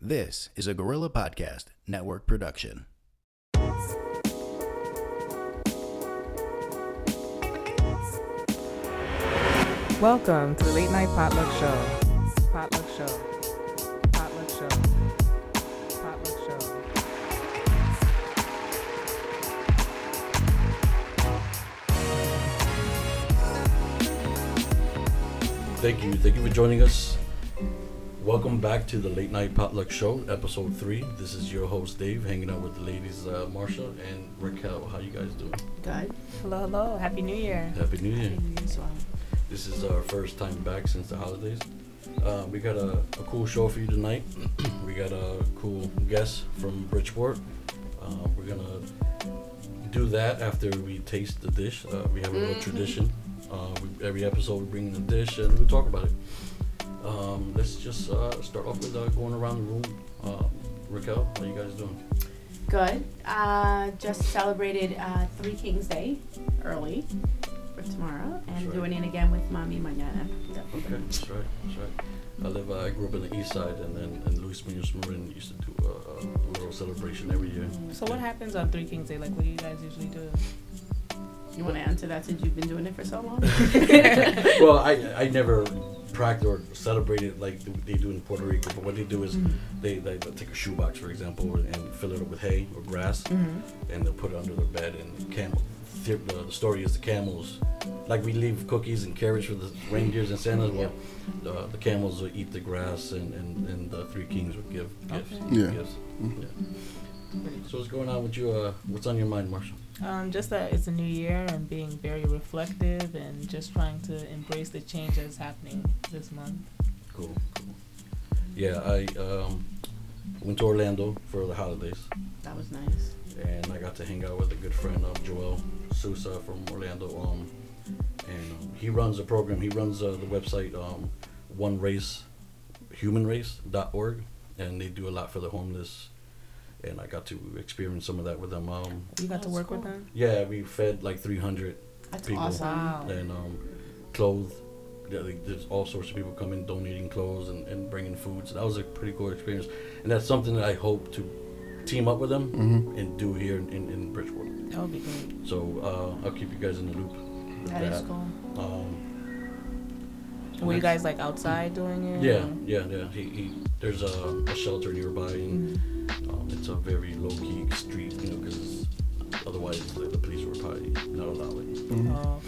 This is a Gorilla Podcast Network production. Welcome to the Late Night Potluck Show. Potluck Show. Potluck Show. Potluck Show. Thank you. Thank you for joining us. Welcome back to the Late Night Potluck Show, episode three. This is your host Dave, hanging out with the ladies uh, Marsha and Raquel. How you guys doing? Good. Hello, hello. Happy New Year. Happy New Year. Happy New Year As well. This is our first time back since the holidays. Uh, we got a, a cool show for you tonight. we got a cool guest from Bridgeport. Uh, we're gonna do that after we taste the dish. Uh, we have a little Mhm. tradition. Uh, we, every episode we bring in a dish and we talk about it. Um, let's just uh, start off with uh, going around the room. Um, Raquel, how you guys doing? Good. Uh, just celebrated uh, Three Kings Day early for tomorrow, and right. doing it again with mommy mañana. Okay, that's right, that's right. I live. Uh, I grew up in the east side, and then and Luis Munoz Marin used to do a, a little celebration every year. So, what happens on Three Kings Day? Like, what do you guys usually do? You want to answer that since you've been doing it for so long? well, I I never practiced or celebrated like they do in Puerto Rico. But what they do is they, they they'll take a shoebox, for example, and fill it up with hay or grass, Mm-hmm. and they'll put it under their bed. And camel, the, the story is the camels, like we leave cookies and carrots for the reindeers and Santa. Well, the, the camels will eat the grass, and, and, and the three kings would give gifts. Okay. Yeah. gifts. Yeah. So what's going on with you? Uh, what's on your mind, Marsha? Um, just that it's a new year and being very reflective and just trying to embrace the change that's happening this month. Cool, cool. Yeah, I um, went to Orlando for the holidays, that was nice. and I got to hang out with a good friend, of Joel Sousa from Orlando. Um, and um, he runs a program. He runs uh, the website um, One Race, HumanRace.org, and they do a lot for the homeless. And I got to experience some of that with them. Um, You got to That's work with them? yeah, we fed like 300 That's People. awesome. Wow. and um, clothes. Yeah, like, there's all sorts of people coming donating clothes and, and bringing food. So that was a pretty cool experience, and that's something that I hope to team up with them Mm-hmm. and do here in, in, in Bridgeport. That would be great. So uh, I'll keep you guys in the loop. With That is cool. Um, Were you guys like outside doing it? yeah, yeah, yeah. He, he there's a, a shelter nearby, and Mhm. It's a very low key street, you know, because otherwise the, the police would probably not allow it. Mm-hmm. Oh,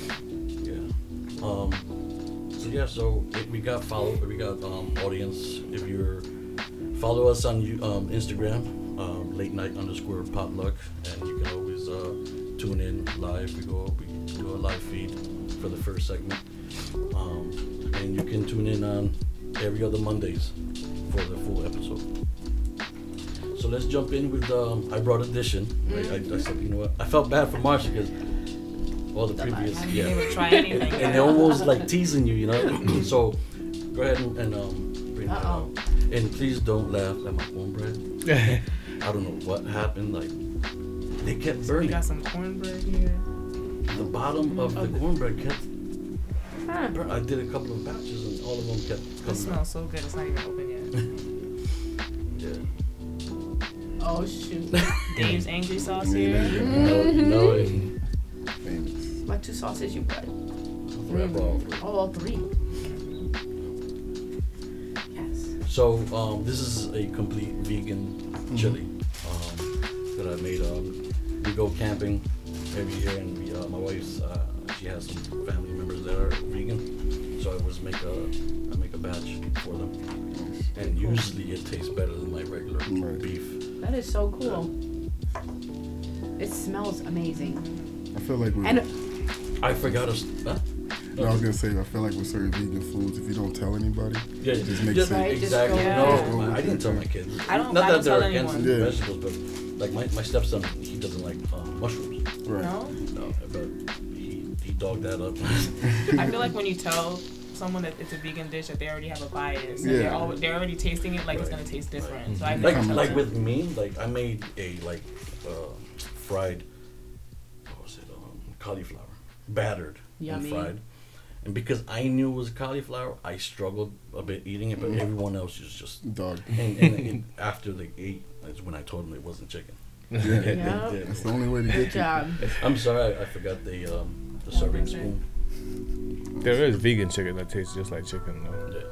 Yeah. Um. So yeah. So it, we got follow. We got um audience. If you're follow us on um Instagram, um, late night underscore potluck, and you can always uh tune in live. We go we do a live feed for the first segment. Um, and you can tune in on every other Mondays for the full episode. So let's jump in with um, I brought addition. Right? I, I said, you know what? I felt bad for Marsha because all the The last previous time. yeah They would try anything. and they're almost like teasing you, you know. so go ahead and, and um, bring that Uh-oh. out. And please don't laugh at my cornbread. I don't know what happened. Like they kept burning. We burning. got some cornbread here. The bottom of the Oh, the- cornbread kept. Huh. burn- I did a couple of batches, and all of them kept It coming smells so good. It's not even open yet. out. Yeah. Oh shoot. Dave's angry sauce Yeah, here. yeah. You know, you know it. Famous. what two sauces you put? Wrap all three. Oh, all three. Yes. So um, this is a complete vegan chili um, that I made. Um, we go camping every year, and we, uh, my wife's uh, she has some family members that are vegan, so I always make a I make a batch for them, and usually it tastes better than my regular Right. beef. That is so cool. It smells amazing. I feel like we. And I forgot to. Huh? no, I was gonna say I feel like with certain vegan foods, if you don't tell anybody, Yeah, it just makes sense. Right, just exactly. go no, with. I didn't tell my kids. I don't- Not I that don't they're tell against anyone. Yeah. vegetables, but like my, my stepson, he doesn't like uh, mushrooms. right? No? No, but he he dogged that up. I feel like when you tell someone that it's a vegan dish that they already have a bias and they're, Yeah. they're already tasting it like it's gonna taste different. Right. So I like like them. with me, like I made a like uh, fried what was it um, cauliflower, battered Yummy. and fried, and because I knew it was cauliflower, I struggled a bit eating it, but Mm. everyone else was just. Dog. And, and, and after they ate, that's when I told them it wasn't chicken. Yeah. Yeah. Yeah. That's the only way to Good get you. job. I'm sorry, I, I forgot the um, the serving spoon. There is vegan chicken that tastes just like chicken though. Yeah.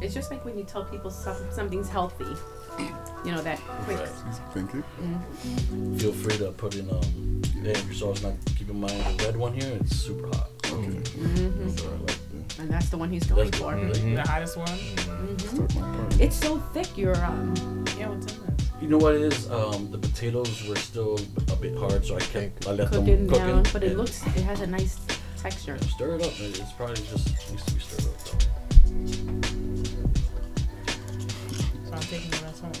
It's just like when you tell people some, something's healthy. You know that quick. Right. Thank you. Feel free to put in um, the angry sauce. Now, keep in mind the red one here, it's super hot. Okay. hmm So I like And that's the one he's going That's for. good. The hottest one. Start my party. It's so thick. Your um. Yeah, what's in it? You know what it is? Um, the potatoes were still a bit hard, so I kept I let cooking them cooking. down, but it looks it has a nice texture. Yeah, stir it up. It's probably just needs to be stirred up though. So I'm taking the rest home.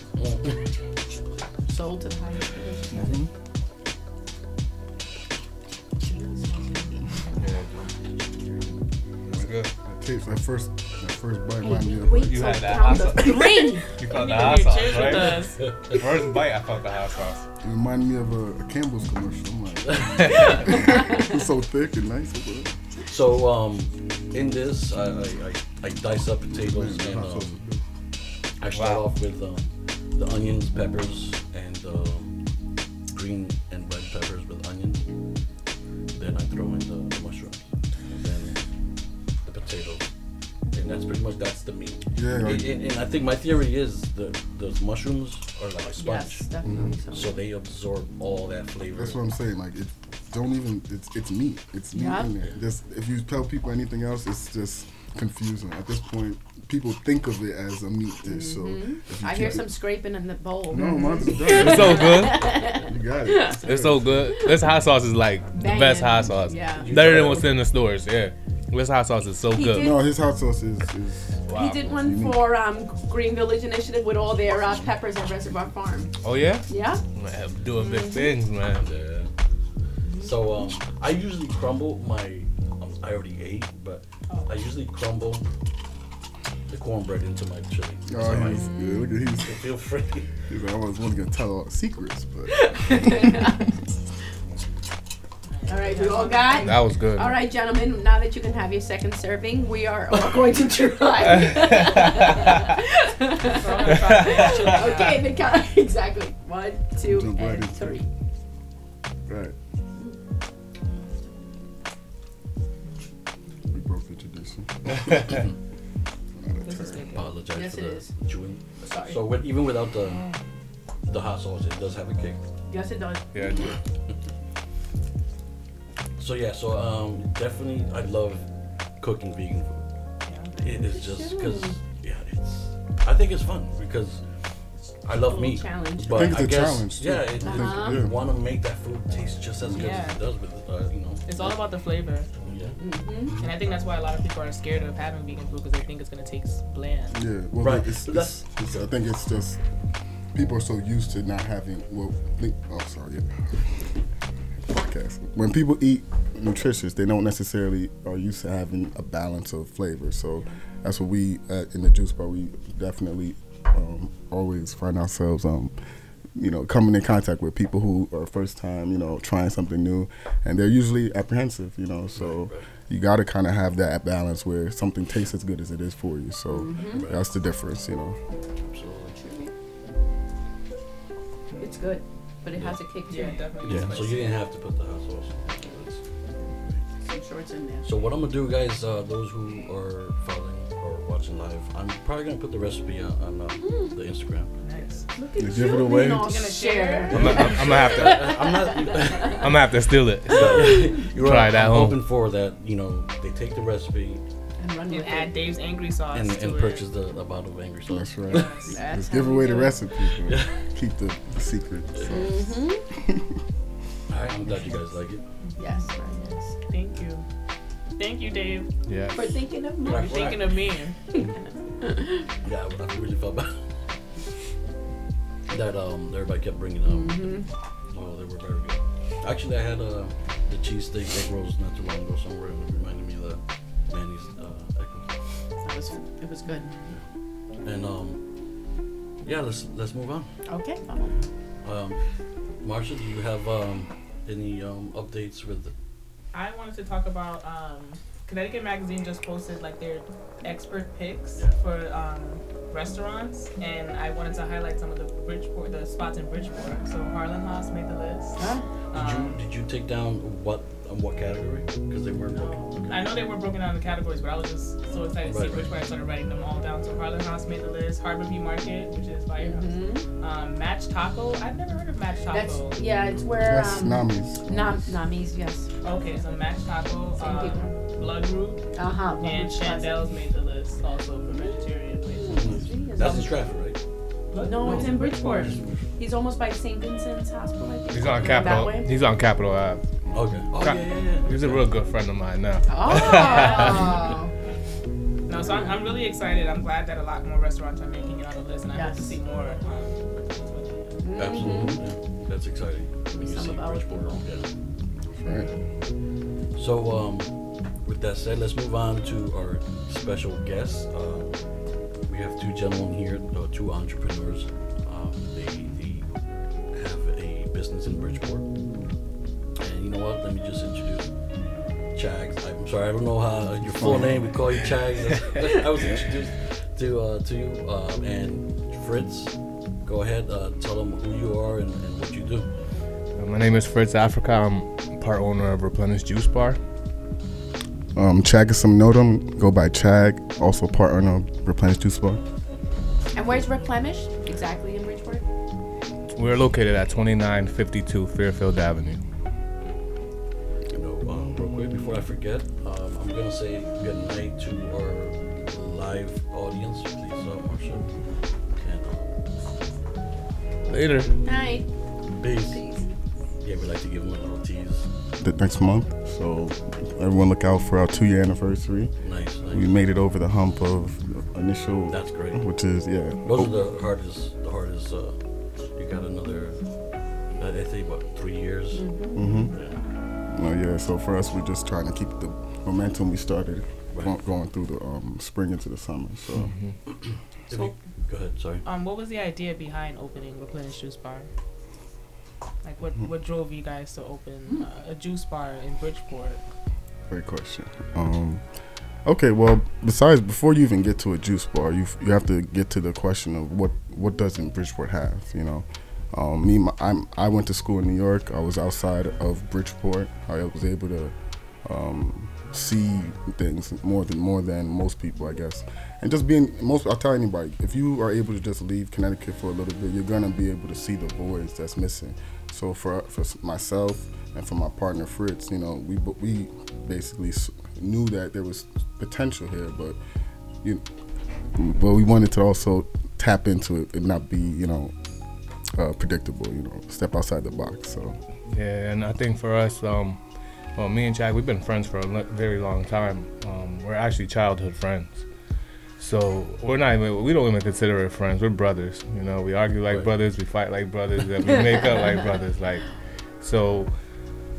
Mm. Sold to the highest bidder. Mhm. It's good. That taste, that first, that first bite reminded me of You had that hot sauce. three. You felt the hot sauce, cheers with right? us. The first bite, I felt the hot sauce. It reminded me of a, a Campbell's commercial. I'm like, it's so thick and nice. So um, in this, I, I, I, I dice up potatoes man, and um. I start Wow. off with um, the onions, peppers, and um, green and red peppers with onions. Then I throw and that's pretty much that's the meat. Yeah, And, and, and I think my theory is the those mushrooms are like a Yes, sponge, definitely so. so they absorb all that flavor. That's what I'm saying. Like it, don't even. It's it's meat. It's meat Yeah. in there. Just if you tell people anything else, it's just confusing. At this point, people think of it as a meat dish. So Mm-hmm. I hear some it- scraping in the bowl. No, mine's done. It's so good. You got it. It's so good. This hot sauce is like the best hot sauce. Yeah. Better than what's in the stores. Yeah. This hot sauce is so He good. did- No, his hot sauce is, is Wow. He did one for um, Green Village Initiative with all their uh, peppers at Reservoir Farm. Oh yeah? Yeah. Man, doing big Mm-hmm. things, man. Yeah. So um, I usually crumble my. Um, I already ate, but I usually crumble the cornbread into my chili. Oh, So I- he's good. Look at he's. feel free. he's like, I was only gonna tell all the secrets, but All right, we all got. That was good. All right, gentlemen. Now that you can have your second serving, we are all going to try. So I'm gonna try the chili okay, the count. Exactly. One, two, right and into three. right. We broke the tradition. This is good. Apologize Yes, for it the is. chewing. Sorry. So with, even without the the hot sauce, it does have a kick. yes, it does. Yeah, dude. So yeah, so um, definitely I love cooking vegan food. It is just because yeah, it's I think it's fun because I love meat. challenge. But I think it's I a guess, challenge, too. Yeah, it, I think, uh yeah. want to make that food taste just as good as it does with uh, you know. It's all about the flavor, Yeah. hmm and I think that's why a lot of people are scared of having vegan food because they think it's gonna taste bland. Yeah, well, Right. It's, it's, it's, I think it's just people are so used to not having. Well, think, oh, sorry. Yeah. Podcast. When people eat nutritious, they don't necessarily are used to having a balance of flavor. So that's what we uh, in the juice bar. We definitely um, always find ourselves. Um, you know, coming in contact with people who are first time, you know, trying something new, and they're usually apprehensive, you know. So Right, right. you got to kind of have that balance where something tastes as good as it is for you. So Right. that's the difference, you know. Absolutely. It's good, but it has a kick too. Yeah, definitely. Yeah. So you didn't have to put the hot sauce. It's- I'm sure in there. So what I'm gonna do, guys, uh, those who are following or watching live, I'm probably gonna put the recipe on, on uh, the Instagram. Nice. Look at You you give it away? being all Gonna share. I'm, gonna- I'm gonna have to. I'm not. I'm gonna have to steal it. You're Try right. that I'm home. hoping for that. You know, they take the recipe And run And with add it. Dave's angry sauce and, to and it. purchase the, the bottle of angry sauce. That's right. Yes. That's Just give away the recipe. But keep the, the secret. So. Mhm. All right, I'm glad you guys like it. Yes, very nice. Thank you. Thank you, Dave. Yeah. For thinking of me. For Right. thinking of me. Yeah, I I really felt bad. that um, everybody kept bringing up. Mm-hmm. Oh, they were very good. Actually, I had uh, the cheesesteak egg rolls not too long ago somewhere, and it reminded me of the Manny's uh, egg rolls. It was, it was good. And um, yeah, let's let's move on. Okay. Um, Marsha, do you have um, any um, updates with the I wanted to talk about um, Connecticut Magazine just posted like their expert picks Yeah. for um, restaurants, and I wanted to highlight some of the Bridgeport, the spots in Bridgeport. So Harlan Haus made the list. Huh? Did you Um, did you take down what um, what category? Because they weren't broken. I know they were broken down in categories, but I was just so excited to see Right, right. Bridgeport. I started writing them all down. So Harlan Haus made the list. Harbor View Market, which is by your house. Mhm. Um, Match Taco. I've never heard of Match Taco. That's yeah. It's where That's um, Nami's. Nam Nami's. Yes. Okay, so Match Taco, Same uh, people. Bloodroot, Uh huh. and Chandel's made the list also for vegetarian places. That's in Stratford, right? No, it's in Bridgeport. He's almost by St. Vincent's Hospital, I think. He's on That Capitol. way? He's on Capitol Ave. Okay. Oh yeah, yeah, yeah. He's a real good friend of mine now. Oh. No, so I'm, I'm really excited. I'm glad that a lot more restaurants are making it on the list, and I hope to see more. Um, Mhm. Absolutely. Yeah. That's exciting. When you Some see Bridgeport. people. Yeah. Right. So, um, with that said, let's move on to our special guest. Uh, we have two gentlemen here, uh, two entrepreneurs. Um, they, they have a business in Bridgeport. And you know what? Let me just introduce Chags. I'm sorry, I don't know how your full name. We call you Chags. I was introduced to uh, to you um, and Fritz. Go ahead, uh, tell them who you are and, and what you do. Uh, My name is Fritz Africa. I'm part owner of Replenish Juice Bar. Um, Chag is some Notum. Go by Chag. Also part owner of Replenish Juice Bar. And where's Replenish? Exactly in Bridgeport. We're located at 2952 Fairfield Avenue. You know, real quick before I forget, um, I'm gonna say good night to our live audience. Please, uh, Marsha, can Later. Night. uh, peace. Yeah, we like to give them a little tease. The next month. So everyone look out for our two year anniversary. Nice, nice. We made it over the hump of initial, That's great. which is yeah. Those are the hardest. The hardest. Uh, you got another. uh, I think what three years. Mm-hmm. Yeah. Well, yeah. So for us, we're just trying to keep the momentum we started Right. going through the um, spring into the summer. So If you- go ahead. Sorry. um, what was the idea behind opening Replenish Juice Bar? Like, what what drove you guys to open uh, a juice bar in Bridgeport? great question. Um, okay. Well, besides before you even get to a juice bar, you you have to get to the question of what what doesn't Bridgeport have. You know. Um, me, my, I'm, I went to school in New York. I was outside of Bridgeport. I was able to um, see things more than more than most people, I guess. And just being most, I'll tell anybody, if you are able to just leave Connecticut for a little bit, you're gonna be able to see the voids that's missing. So for for myself and for my partner Fritz, you know, we we basically knew that there was potential here, but you, but we wanted to also tap into it and not be, you know, uh, predictable. You know, step outside the box. So. Yeah, and I think for us, um, well, me and Chag, we've been friends for a lo- very long time. Um, we're actually childhood friends. So we're not even, we don't even consider it friends. We're brothers. You know, we argue like Right. brothers, we fight like brothers, and we make up like brothers. Like, so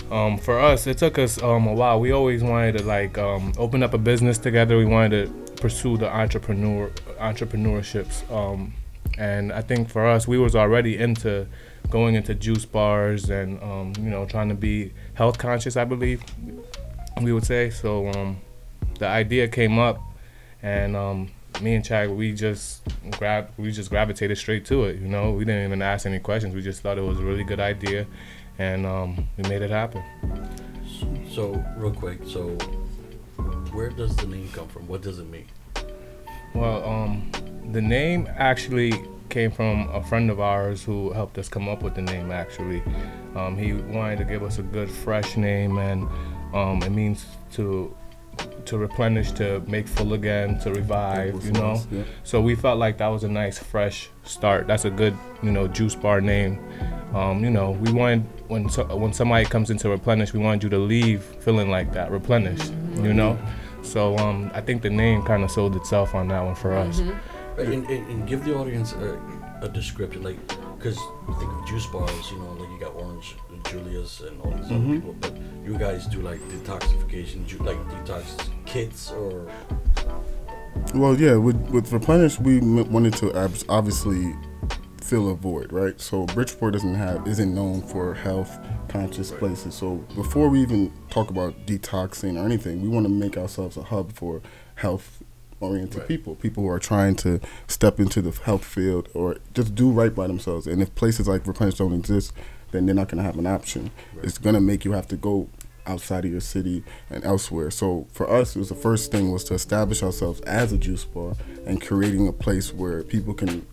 um, for us, it took us um, a while. We always wanted to like um, open up a business together. We wanted to pursue the entrepreneur entrepreneurships. And I think for us, we was already into going into juice bars and um, you know trying to be health conscious. I believe we would say. So um, the idea came up, and um, me and Chag, we just grab, we just gravitated straight to it. You know, we didn't even ask any questions. We just thought it was a really good idea, and um, we made it happen. So real quick. So where does the name come from? What does it mean? Well, um, the name actually came from a friend of ours who helped us come up with the name. Actually, um, he wanted to give us a good, fresh name, and um, it means to to replenish, to make full again, to revive. You know. Yeah. So we felt like that was a nice, fresh start. That's a good, you know, juice bar name. Um, you know, we wanted when so, when somebody comes in to replenish, we wanted you to leave feeling like that, replenished. You know. So um, I think the name kind of sold itself on that one for us. Right, and, and, and give the audience a, a description, like, because you think of juice bars, you know, like you got Orange Julius and all these other people, but you guys do like detoxification, ju- like detox kits or Well, yeah, with with replenish, we wanted to obviously fill a void, right? So Bridgeport doesn't have isn't known for health conscious places. So before we even talk about detoxing or anything, we want to make ourselves a hub for health oriented Right. people, people who are trying to step into the health field or just do right by themselves. And if places like Replenish don't exist, then they're not going to have an option. It's going to make you have to go outside of your city and elsewhere. So for us, it was the first thing was to establish ourselves as a juice bar and creating a place where people can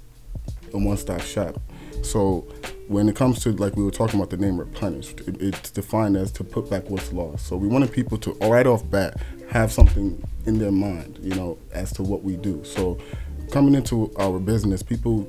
a one-stop shop. So when it comes to like we were talking about the name replenished, it, it's defined as to put back what's lost. So we wanted people to right off bat have something in their mind, you know, as to what we do. So coming into our business, people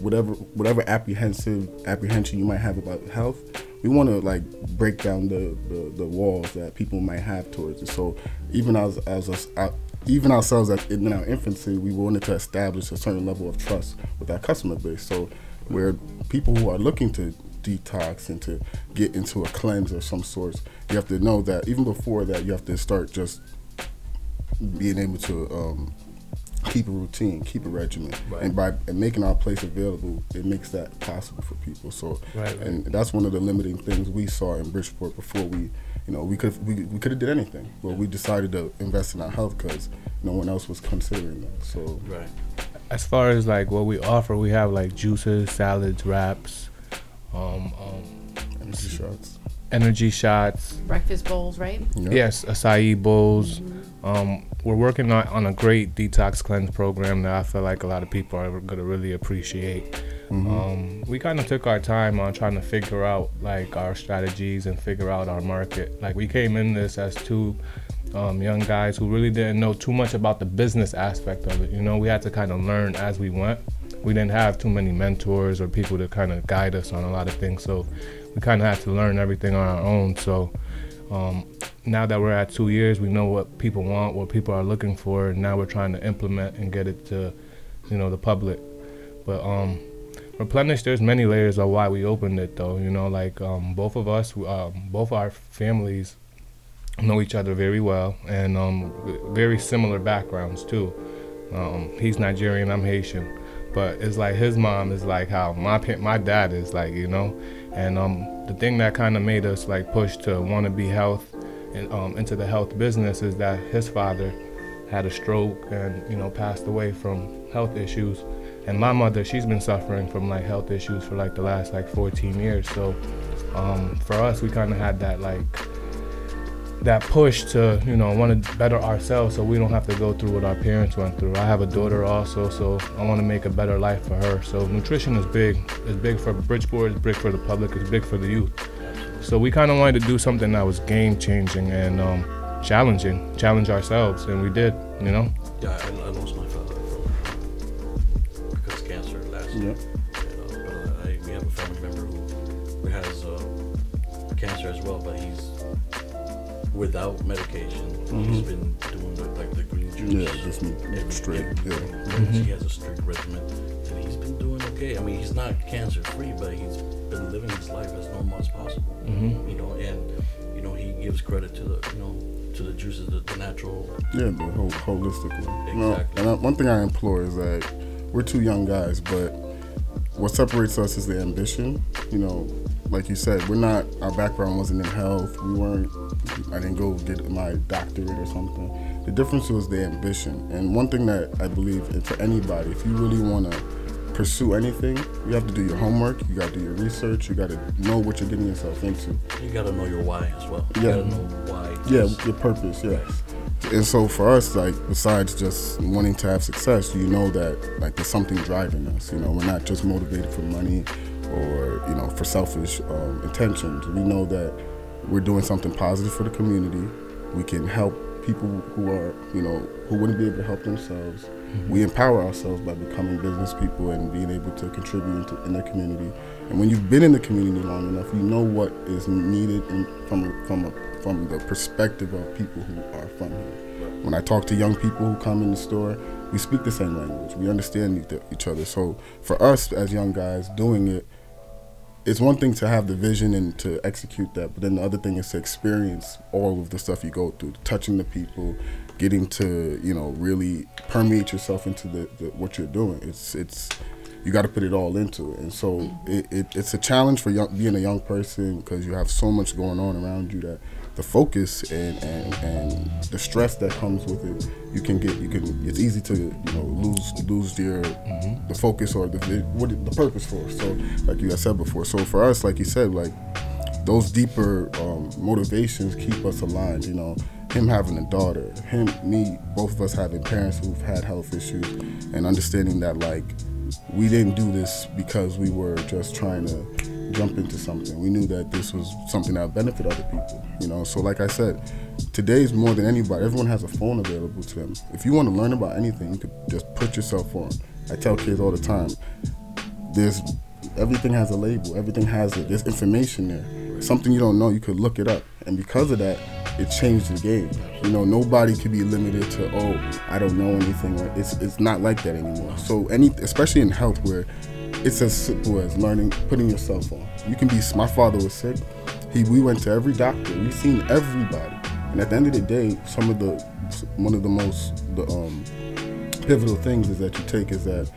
whatever whatever apprehensive apprehension you might have about health, we want to like break down the, the, the walls that people might have towards it. So even as as us, uh, even ourselves in our infancy, we wanted to establish a certain level of trust with our customer base. So where people who are looking to detox and to get into a cleanse of some sort, you have to know that even before that, you have to start just being able to um, keep a routine, keep a regimen, Right. and by and making our place available, it makes that possible for people. So, Right, right. and that's one of the limiting things we saw in Bridgeport before we, you know, we could we, we could have did anything, but we decided to invest in our health because no one else was considering that. So, Right. As far as like what we offer, we have like juices, salads, wraps, um, um, energy shots. energy shots. Breakfast bowls, right? Yeah. Yes, acai bowls. Um, we're working on, on a great detox cleanse program that I feel like a lot of people are gonna really appreciate. Um, we kind of took our time on trying to figure out like our strategies and figure out our market. Like we came in this as two um, young guys who really didn't know too much about the business aspect of it. You know, we had to kind of learn as we went. We didn't have too many mentors or people to kind of guide us on a lot of things, so we kind of had to learn everything on our own. So um, now that we're at two years, we know what people want, what people are looking for, and now we're trying to implement and get it to, you know, the public. But um, replenish, there's many layers of why we opened it, though. You know, like um, both of us, um, both our families know each other very well, and um, very similar backgrounds too. Um, he's Nigerian, I'm Haitian, but it's like his mom is like how my my dad is like, you know. And um, the thing that kind of made us like push to want to be health and um, into the health business is that his father had a stroke and you know passed away from health issues, and my mother she's been suffering from like health issues for like the last like 14 years. So um, for us, we kind of had that like that push to you know want to better ourselves so we don't have to go through what our parents went through. I have a daughter also so i want to make a better life for her. So nutrition is big it's big for bridgeport it's big for the public it's big for the youth. So we kind of wanted to do something that was game changing and um, challenging challenge ourselves and we did you know? Yeah, I, I lost my father. From because cancer last Yeah. year. You know, but I, we have a family member who, who has uh, cancer as well, but he's without medication. He's been doing the, like the green juice. Mm-hmm. Yeah, just every- straight. every- Yeah. He has a strict regimen, and he's been doing okay. I mean, he's not cancer free, but he's been living his life as normal as possible. Mhm. You know, and you know he gives credit to the you know to the juices, the, the natural. Yeah, the whole holistically. No, Exactly. and I, one thing I implore is that we're two young guys, but what separates us is the ambition. You know, like you said, we're not. Our background wasn't in health. We weren't. I didn't go get my doctorate or something. The difference was the ambition. And one thing that I believe for anybody, if you really want to pursue anything, you have to do your homework. You got to do your research. You got to know what you're getting yourself into. You gotta know your why as well. You Yeah. gotta know why. Yeah, your purpose, yes. And so for us, like besides just wanting to have success, you know that like there's something driving us. You know, we're not just motivated for money or you know for selfish um, intentions. We know that we're doing something positive for the community. We can help people who are you know who wouldn't be able to help themselves. We empower ourselves by becoming business people and being able to contribute in the community. And when you've been in the community long enough, you know what is needed in, from from a, from the perspective of people who are from here. When I talk to young people who come in the store, we speak the same language. We understand each other. So for us as young guys doing it, it's one thing to have the vision and to execute that, but then the other thing is to experience all of the stuff you go through, touching the people, getting to you know really permeate yourself into the, the what you're doing. It's it's you got to put it all into it. And so it, it, it's a challenge for young, being a young person because you have so much going on around you that the focus and, and, and the stress that comes with it, you can get you can it's easy to you know lose lose your the focus or the what the purpose for. So like you had said before, so for us, like you said, like those deeper um, motivations keep us aligned. You know, him having a daughter, him, me, both of us having parents who've had health issues, and understanding that like we didn't do this because we were just trying to jump into something. We knew that this was something that would benefit other people. You know, so like I said, today's more than anybody. Everyone has a phone available to them. If you want to learn about anything, you could just put yourself on. I tell kids all the time, there's everything has a label everything has it there's information there something you don't know you could look it up and because of that it changed the game you know nobody could be limited to oh i don't know anything it's it's not like that anymore so any especially in health where it's as simple as learning putting yourself on. You can be my father was sick he we went to every doctor we seen everybody. And at the end of the day some of the one of the most the um pivotal things is that you take is that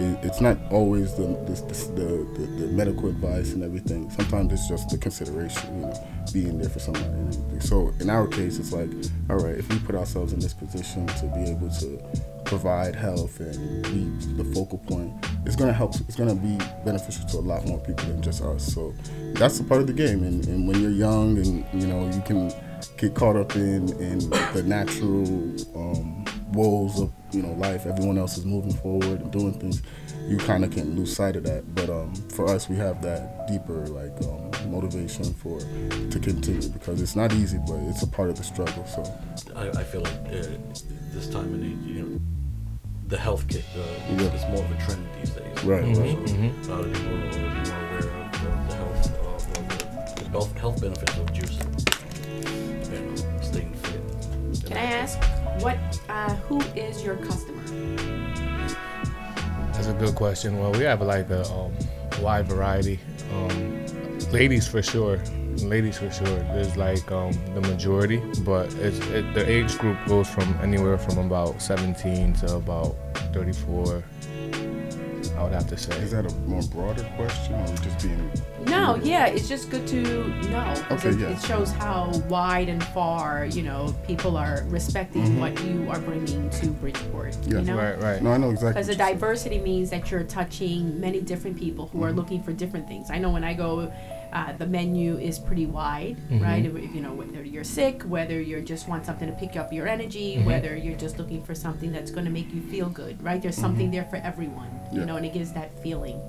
it, it's not always the the, the the the medical advice and everything. Sometimes it's just the consideration, you know, being there for somebody and everything. So in our case, it's like, all right, if we put ourselves in this position to be able to provide health and be the focal point, it's gonna help. It's gonna be beneficial to a lot more people than just us. So that's a part of the game. And, and when you're young and you know you can get caught up in in the natural um, woes of you know life. Everyone else is moving forward and doing things. You kind of can lose sight of that. But um, for us, we have that deeper like um, motivation for to continue because it's not easy, but it's a part of the struggle. So I, I feel like uh, this time in age, you know, the health kit uh, Yeah. is more of a trend these days. Right, So right. A lot of people are more aware of, of the health, uh, the, the health, health benefits of juicing and staying fit. Can I ask what uh, who is your customer? That's a good question. Well, we have like a um, wide variety. Um, ladies for sure. Ladies for sure. There's like um, the majority, but it's it, the age group goes from anywhere from about 17 to about 34. I would have to say. is that a more broader question or just being? No, yeah, it's just good to know. 'cause Okay, it, yeah. it shows how wide and far, you know, people are respecting what you are bringing to Bridgeport. Mm-hmm. Yeah. You know? Right, right. No, I know exactly. Because the what saying. diversity means that you're touching many different people who Mm-hmm. are looking for different things. I know when I go, uh, the menu is pretty wide, Mm-hmm. right? You know, whether you're sick, whether you just want something to pick up your energy, Mm-hmm. whether you're just looking for something that's going to make you feel good, right? There's something there for everyone, Mm-hmm. Yeah. you know, and it gives that feeling.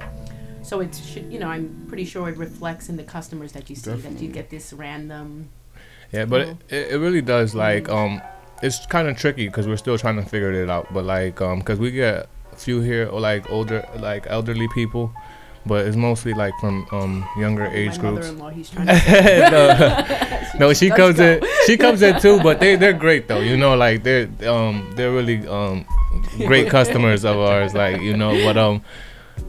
So it should, you know, I'm pretty sure it reflects in the customers that you see that you get this random. Yeah, but it, it really does like um, it's kind of tricky because we're still trying to figure it out. But like um, because we get a few here or like older like elderly people, but it's mostly like from um younger age my groups. mother-in-law, he's trying to. no, no, she Let's comes go. in. She comes in too, but they they're great though. You know, like they're um they're really um great customers of ours. Like you know, but um,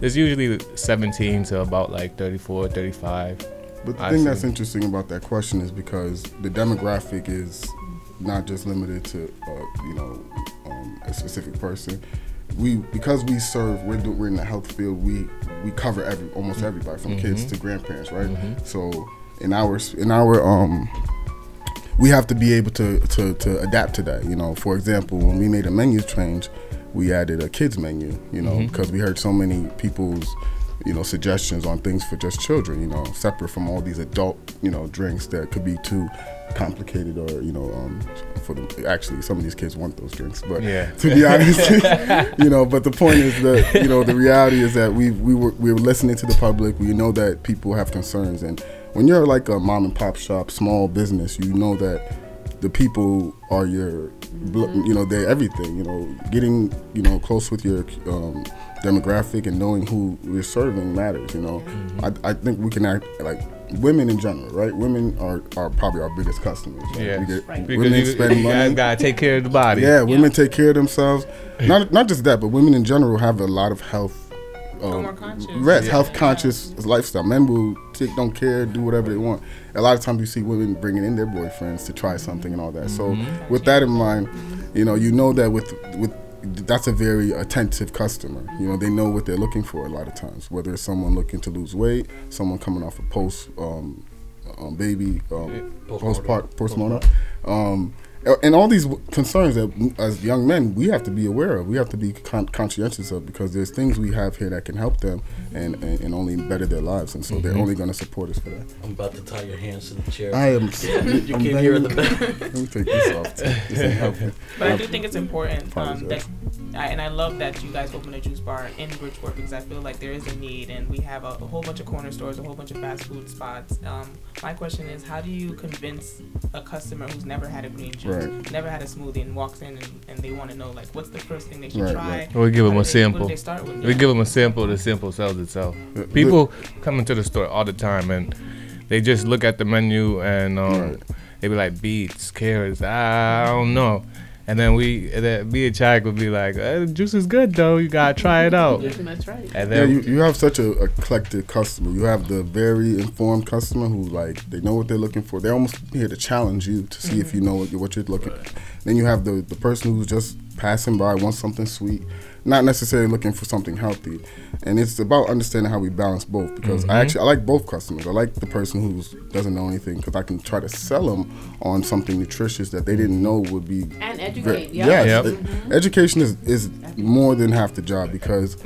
it's usually 17 to about like 34, 35. But the I thing that's interesting about that question is because the demographic is not just limited to uh, you know um, a specific person. We because we serve we're do, we're in the health field. We we cover every almost everybody from kids mm-hmm. to grandparents, right? Mm-hmm. So in our in our um we have to be able to, to to adapt to that. You know, for example, when we made a menu change, we added a kids menu. You know, mm-hmm. because we heard so many people's you know suggestions on things for just children. You know, separate from all these adult you know drinks that could be too complicated or you know um, for them. Actually, some of these kids want those drinks, but Yeah. to be honest, you know. But the point is that you know the reality is that we we were we were listening to the public. We know that people have concerns, and when you're like a mom and pop shop, small business, you know that the people are your, bl- you know, they're everything. You know, getting you know close with your um, demographic and knowing who we're serving matters. You know, I, I think we can act like women in general, right? Women are, are probably our biggest customers. right? Yeah, we get, Right. women you, spend you money. guys gotta take care of the body. Yeah, women take care of themselves. Not not just that, but women in general have a lot of health. Um, more conscious. Right, Yeah. health conscious lifestyle. Men will take, don't care, do whatever they want. A lot of times you see women bringing in their boyfriends to try something and all that. So with that in mind, you know, you know that with with that's a very attentive customer. You know, they know what they're looking for a lot of times. Whether it's someone looking to lose weight, someone coming off a post um, um, baby um, postpartum, postmortem, um, and all these concerns that as young men we have to be aware of. We have to be con- conscientious of because there's things we have here that can help them and, and, and only better their lives, and so they're only going to support us for that. I'm about to tie your hands to the chair. I am. you you I'm came here in the very- back. Let me take this off. Too. This ain't helping. But I do think it's important um, that, and I love that you guys open a juice bar in Bridgeport because I feel like there is a need, and we have a, a whole bunch of corner stores, a whole bunch of fast food spots. Um, my question is, how do you convince a customer who's never had a green juice, Right. never had a smoothie, and walks in and, and they want to know like what's the first thing they should Right, try? right. We give them do a they- What sample. do they start with? We give them a sample. The sample sells itself. Uh, People come into the store all the time and they just look at the menu and um, Right. they be like beets, carrots. I don't know. And then we, and then me and Chag would be like, uh, "The juice is good though. You gotta try it out." That's right. And Yeah, then you, you have such a eclectic customer. You have the very informed customer who like they know what they're looking for. They're almost here to challenge you to see if you know what you're, what you're looking. Then you have the the person who's just passing by wants something sweet, not necessarily looking for something healthy. And it's about understanding how we balance both because I actually I like both customers. I like the person who doesn't know anything because I can try to sell them on something nutritious that they didn't know would be And Ve- educate. Yeah. Yes, Yep. e- education is, is more than half the job because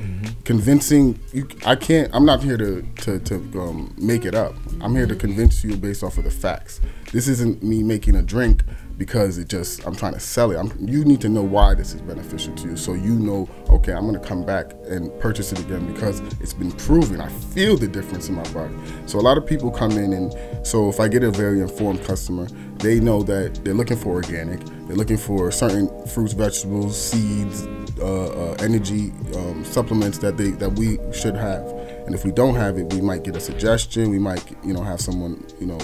convincing you. I can't. I'm not here to to, to um, make it up. I'm here to convince you based off of the facts. This isn't me making a drink because it just I'm trying to sell it. I'm, you need to know why this is beneficial to you, so you know. Okay, I'm gonna come back and purchase it again because it's been proven. I feel the difference in my body. So a lot of people come in and so if I get a very informed customer, they know that they're looking for organic. They're looking for certain fruits, vegetables, seeds, uh, uh, energy um, supplements that they that we should have. And if we don't have it, we might get a suggestion. We might, you know, have someone, you know,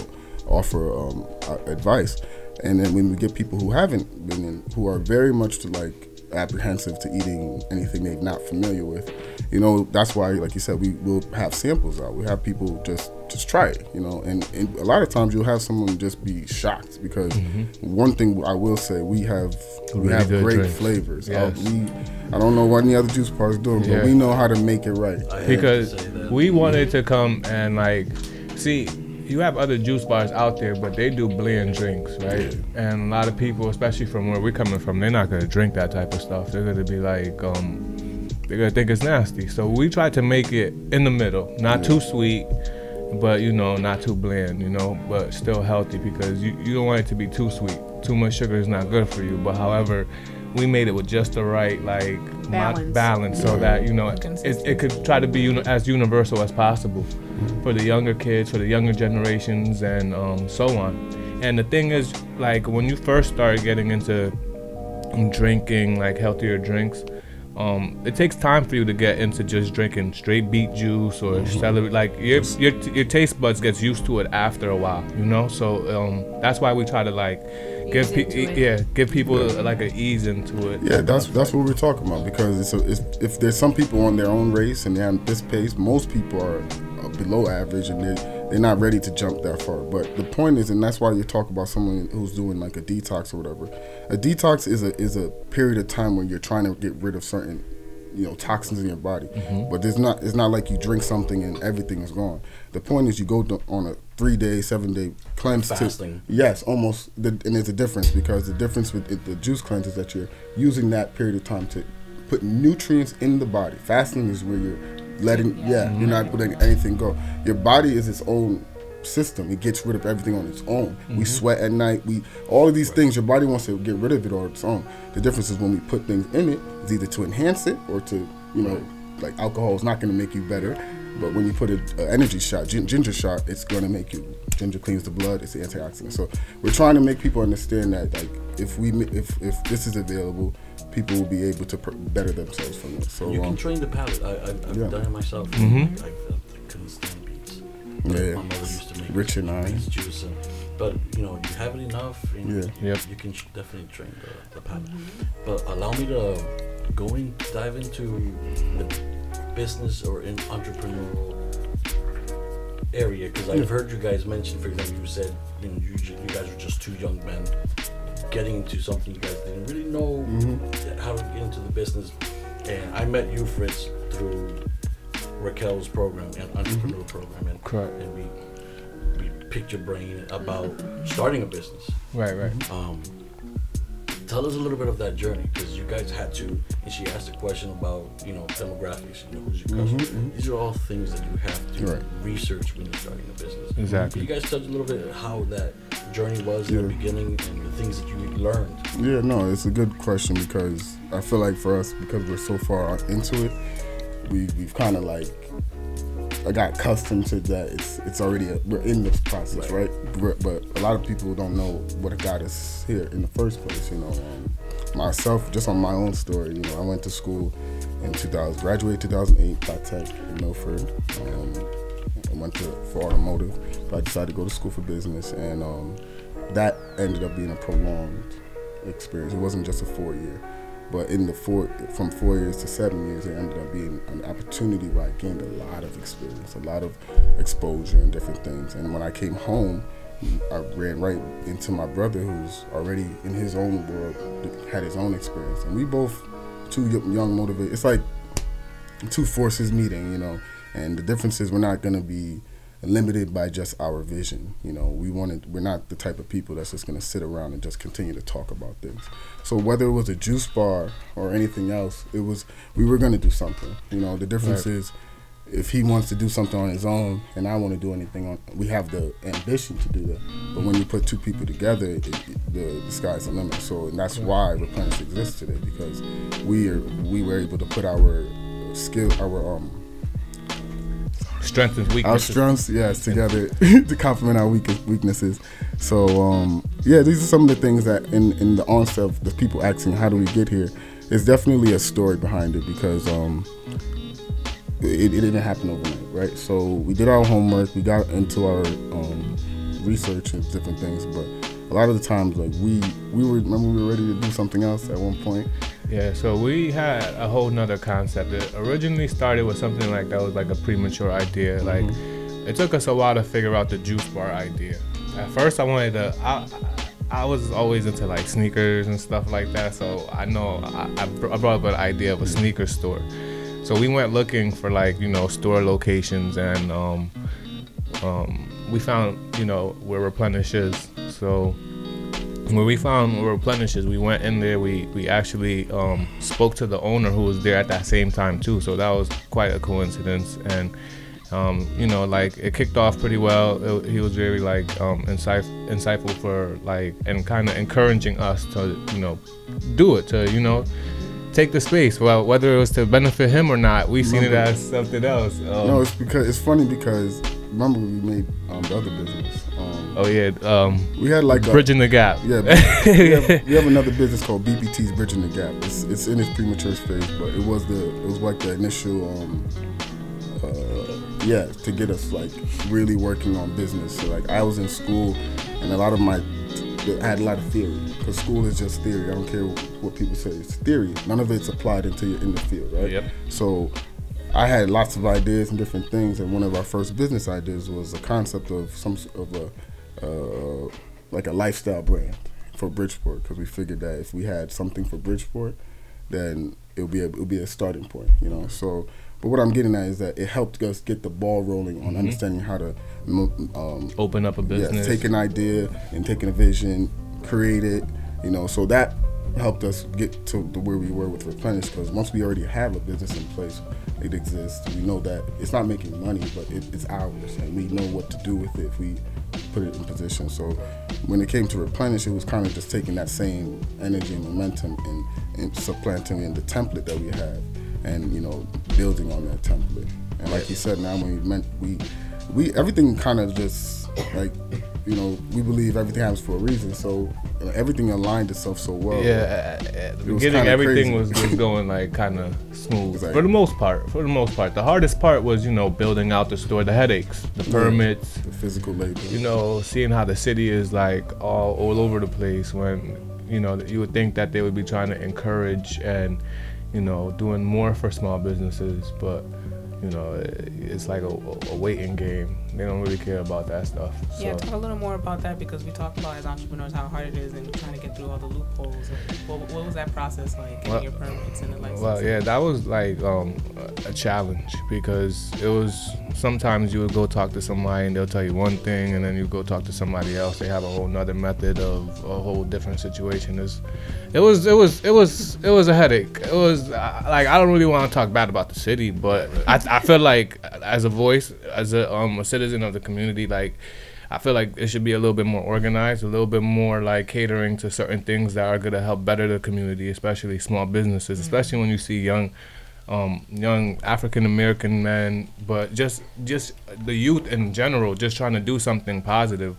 offer um, advice. And then when we get people who haven't been in, who are very much to like apprehensive to eating anything they're not familiar with, you know, that's why, like you said, we will have samples out. We have people just just try it, you know. And, and a lot of times you'll have someone just be shocked because one thing I will say, we have we Really have great drinks. flavors. Uh, Yes. we, I don't know what any other juice bars doing, Yeah. but we know how to make it right. I because we wanted to come and like see you have other juice bars out there but they do blend drinks right? And a lot of people especially from where we're coming from they're not going to drink that type of stuff. They're going to be like um they're to think it's nasty. So we try to make it in the middle not too sweet but you know not too bland you know but still healthy because you, you don't want it to be too sweet. Too much sugar is not good for you but however we made it with just the right like mo- Balance. balance so that you know it, it could try to be uni- as universal as possible for the younger kids for the younger generations and um, so on. And the thing is like when you first start getting into drinking like healthier drinks um, it takes time for you to get into just drinking straight beet juice or celery. Like your, your your taste buds gets used to it after a while, you know. So um, that's why we try to like give pe- into yeah give people like an ease into it. Yeah, that's that's what we're talking about because it's, a, it's if there's some people on their own race and they're on this pace, most people are uh, below average and they're they're not ready to jump that far. But the point is, and that's why you talk about someone who's doing like a detox or whatever. A detox is a is a period of time when you're trying to get rid of certain you know toxins in your body. Mm-hmm. But there's not it's not like you drink something and everything is gone. The point is you go on a three day, seven day cleanse. to- Yes, almost. The, and there's a difference because the difference with it, the juice cleanse is that you're using that period of time to put nutrients in the body. Fasting is where you're letting, yeah, you're not letting anything go. Your body is its own system. It gets rid of everything on its own. We mm-hmm. sweat at night. We all of these things. Your body wants to get rid of it on its own. The difference is when we put things in it, it's either to enhance it or to, you know, like alcohol is not going to make you better. But when you put an energy shot, gin- ginger shot, it's going to make you. Ginger cleans the blood. It's the antioxidant. So we're trying to make people understand that, like, if we if if this is available, people will be able to per- better themselves from it. So You can um, train the palate. I, I, I've Yeah. done it myself. Mhm. I, I couldn't stand beets. Yeah. My mother used to make Rich in iron. beets juice. And, but, you know, you have it enough. And Yeah. you, Yep. you can sh- definitely train the, the palate. But allow me to go in, dive into the business or in entrepreneurial area because I've heard you guys mention, for example, you said you, know, you, you guys are just two young men getting into something you guys didn't really know Mm-hmm. how to get into the business. And I met you, Fritz, through Raquel's program and entrepreneur Mm-hmm. program, and Correct. and we we picked your brain about starting a business. Right, right. Um, tell us a little bit of that journey because you guys had to. And she asked a question about you know demographics. You know who's your Mhm, customer. mhm. These are all things that you have to Right. research when you're starting a business. Exactly. Can you guys touch a little bit how that journey was in the Yeah. beginning and the things that you learned? Yeah, no, it's a good question because I feel like for us, because we're so far into it, we we've kind of like I got accustomed to that. It's it's already a, we're in this process, right? But, but a lot of people don't know what got us here in the first place. You know, um, myself, just on my own story. You know, I went to school in 2000, graduated 2008 by Tech in Milford. Um, I went to for automotive, but I decided to go to school for business, and um, that ended up being a prolonged experience. It wasn't just a four year, but in the four from four years to seven years, it ended up being an opportunity where I gained a lot of experience, a lot of exposure and different things. And when I came home, I ran right into my brother, who's already in his own world, had his own experience, and we both two young motivated. It's like two forces meeting, you know. And the difference is we're not gonna be limited by just our vision. You know, we wanted we're not the type of people that's just gonna sit around and just continue to talk about things. So whether it was a juice bar or anything else, it was we were gonna do something. You know, the difference Right. is if he wants to do something on his own and I want to do anything on, we have the ambition to do that. But when you put two people together, it, it, the, the sky's the limit. So and that's why Replenish exists today because we are we were able to put our skill, our um, Strengths and our strengths, yes, together to complement our weak, weaknesses. So um, yeah, these are some of the things that in in the onset of the people asking how do we get here, there's definitely a story behind it because um, it, it didn't happen overnight, right? So we did our homework, we got into our um, research and different things, but a lot of the times like we we were remember we were ready to do something else at one point. Yeah, so we had a whole nother concept. It originally started with something like that was like a premature idea. Like it took us a while to figure out the juice bar idea. At first, I wanted to. I, I was always into like sneakers and stuff like that, so I know I, I brought up an idea of a sneaker store. So we went looking for like you know store locations and um, um, we found you know where replenish is. So when we found where replenish we went in there. We we actually um, spoke to the owner who was there at that same time too. So that was quite a coincidence and. Um, you know, like it kicked off pretty well. It, he was very like um, insightful, insightful for like and kind of encouraging us to, you know, do it to, you know, take the space. Well, whether it was to benefit him or not, we seen it as something else. Um, no, it's because it's funny because remember we made um, the other business. Oh yeah, um, we had like a, bridging the gap. Yeah, we have, we have another business called BBT's Bridging the Gap. It's, it's in its premature phase, but it was the it was like the initial, um, uh, yeah, to get us like really working on business. So like I was in school, and a lot of my I had a lot of theory because school is just theory. I don't care what people say. It's theory. None of it's applied until you're in the field, right? Yep. So I had lots of ideas and different things, and one of our first business ideas was a concept of some of a uh, like a lifestyle brand for Bridgeport because we figured that if we had something for Bridgeport, then it would be a, it would be a starting point, you know. So, but what I'm getting at is that it helped us get the ball rolling on understanding how to um, Open up a business. Take an idea and taking a vision, create it, you know. So that helped us get to the where we were with Replenish because once we already have a business in place, it exists. We know that it's not making money, but it, it's ours, and we know what to do with it if we put it in position. So when it came to Replenish, it was kind of just taking that same energy and momentum and, and supplanting in the template that we have, and you know, building on that template. And like you said, now when we meant we we everything kind of just like you know we believe everything happens for a reason so uh, everything aligned itself so well Yeah, at, at the beginning everything was, was going like kind of smooth Exactly. for the most part. For the most part, the hardest part was you know building out the store, the headaches, the permits, the physical labor you know, seeing how the city is like all all over the place. When you know you would think that they would be trying to encourage and you know doing more for small businesses, but you know, it's like a, a waiting game. They don't really care about that stuff. So. Yeah, talk a little more about that because we talk about as entrepreneurs how hard it is and trying to get through all the loopholes. What, what was that process like Well- your permits and the license? Well, yeah, that was like um, a a challenge because it was sometimes you would go talk to somebody and they'll tell you one thing, and then you go talk to somebody else. They have a whole nother method of a whole different situation. It's, it was, it was, it was, it was a headache. It was uh, like I don't really want to talk bad about the city, but I, I feel like as a voice, as a um a citizen of the community, like. I feel like it should be a little bit more organized, a little bit more like catering to certain things that are going to help better the community, especially small businesses, especially when you see young, um, young African American men, but just just the youth in general, just trying to do something positive.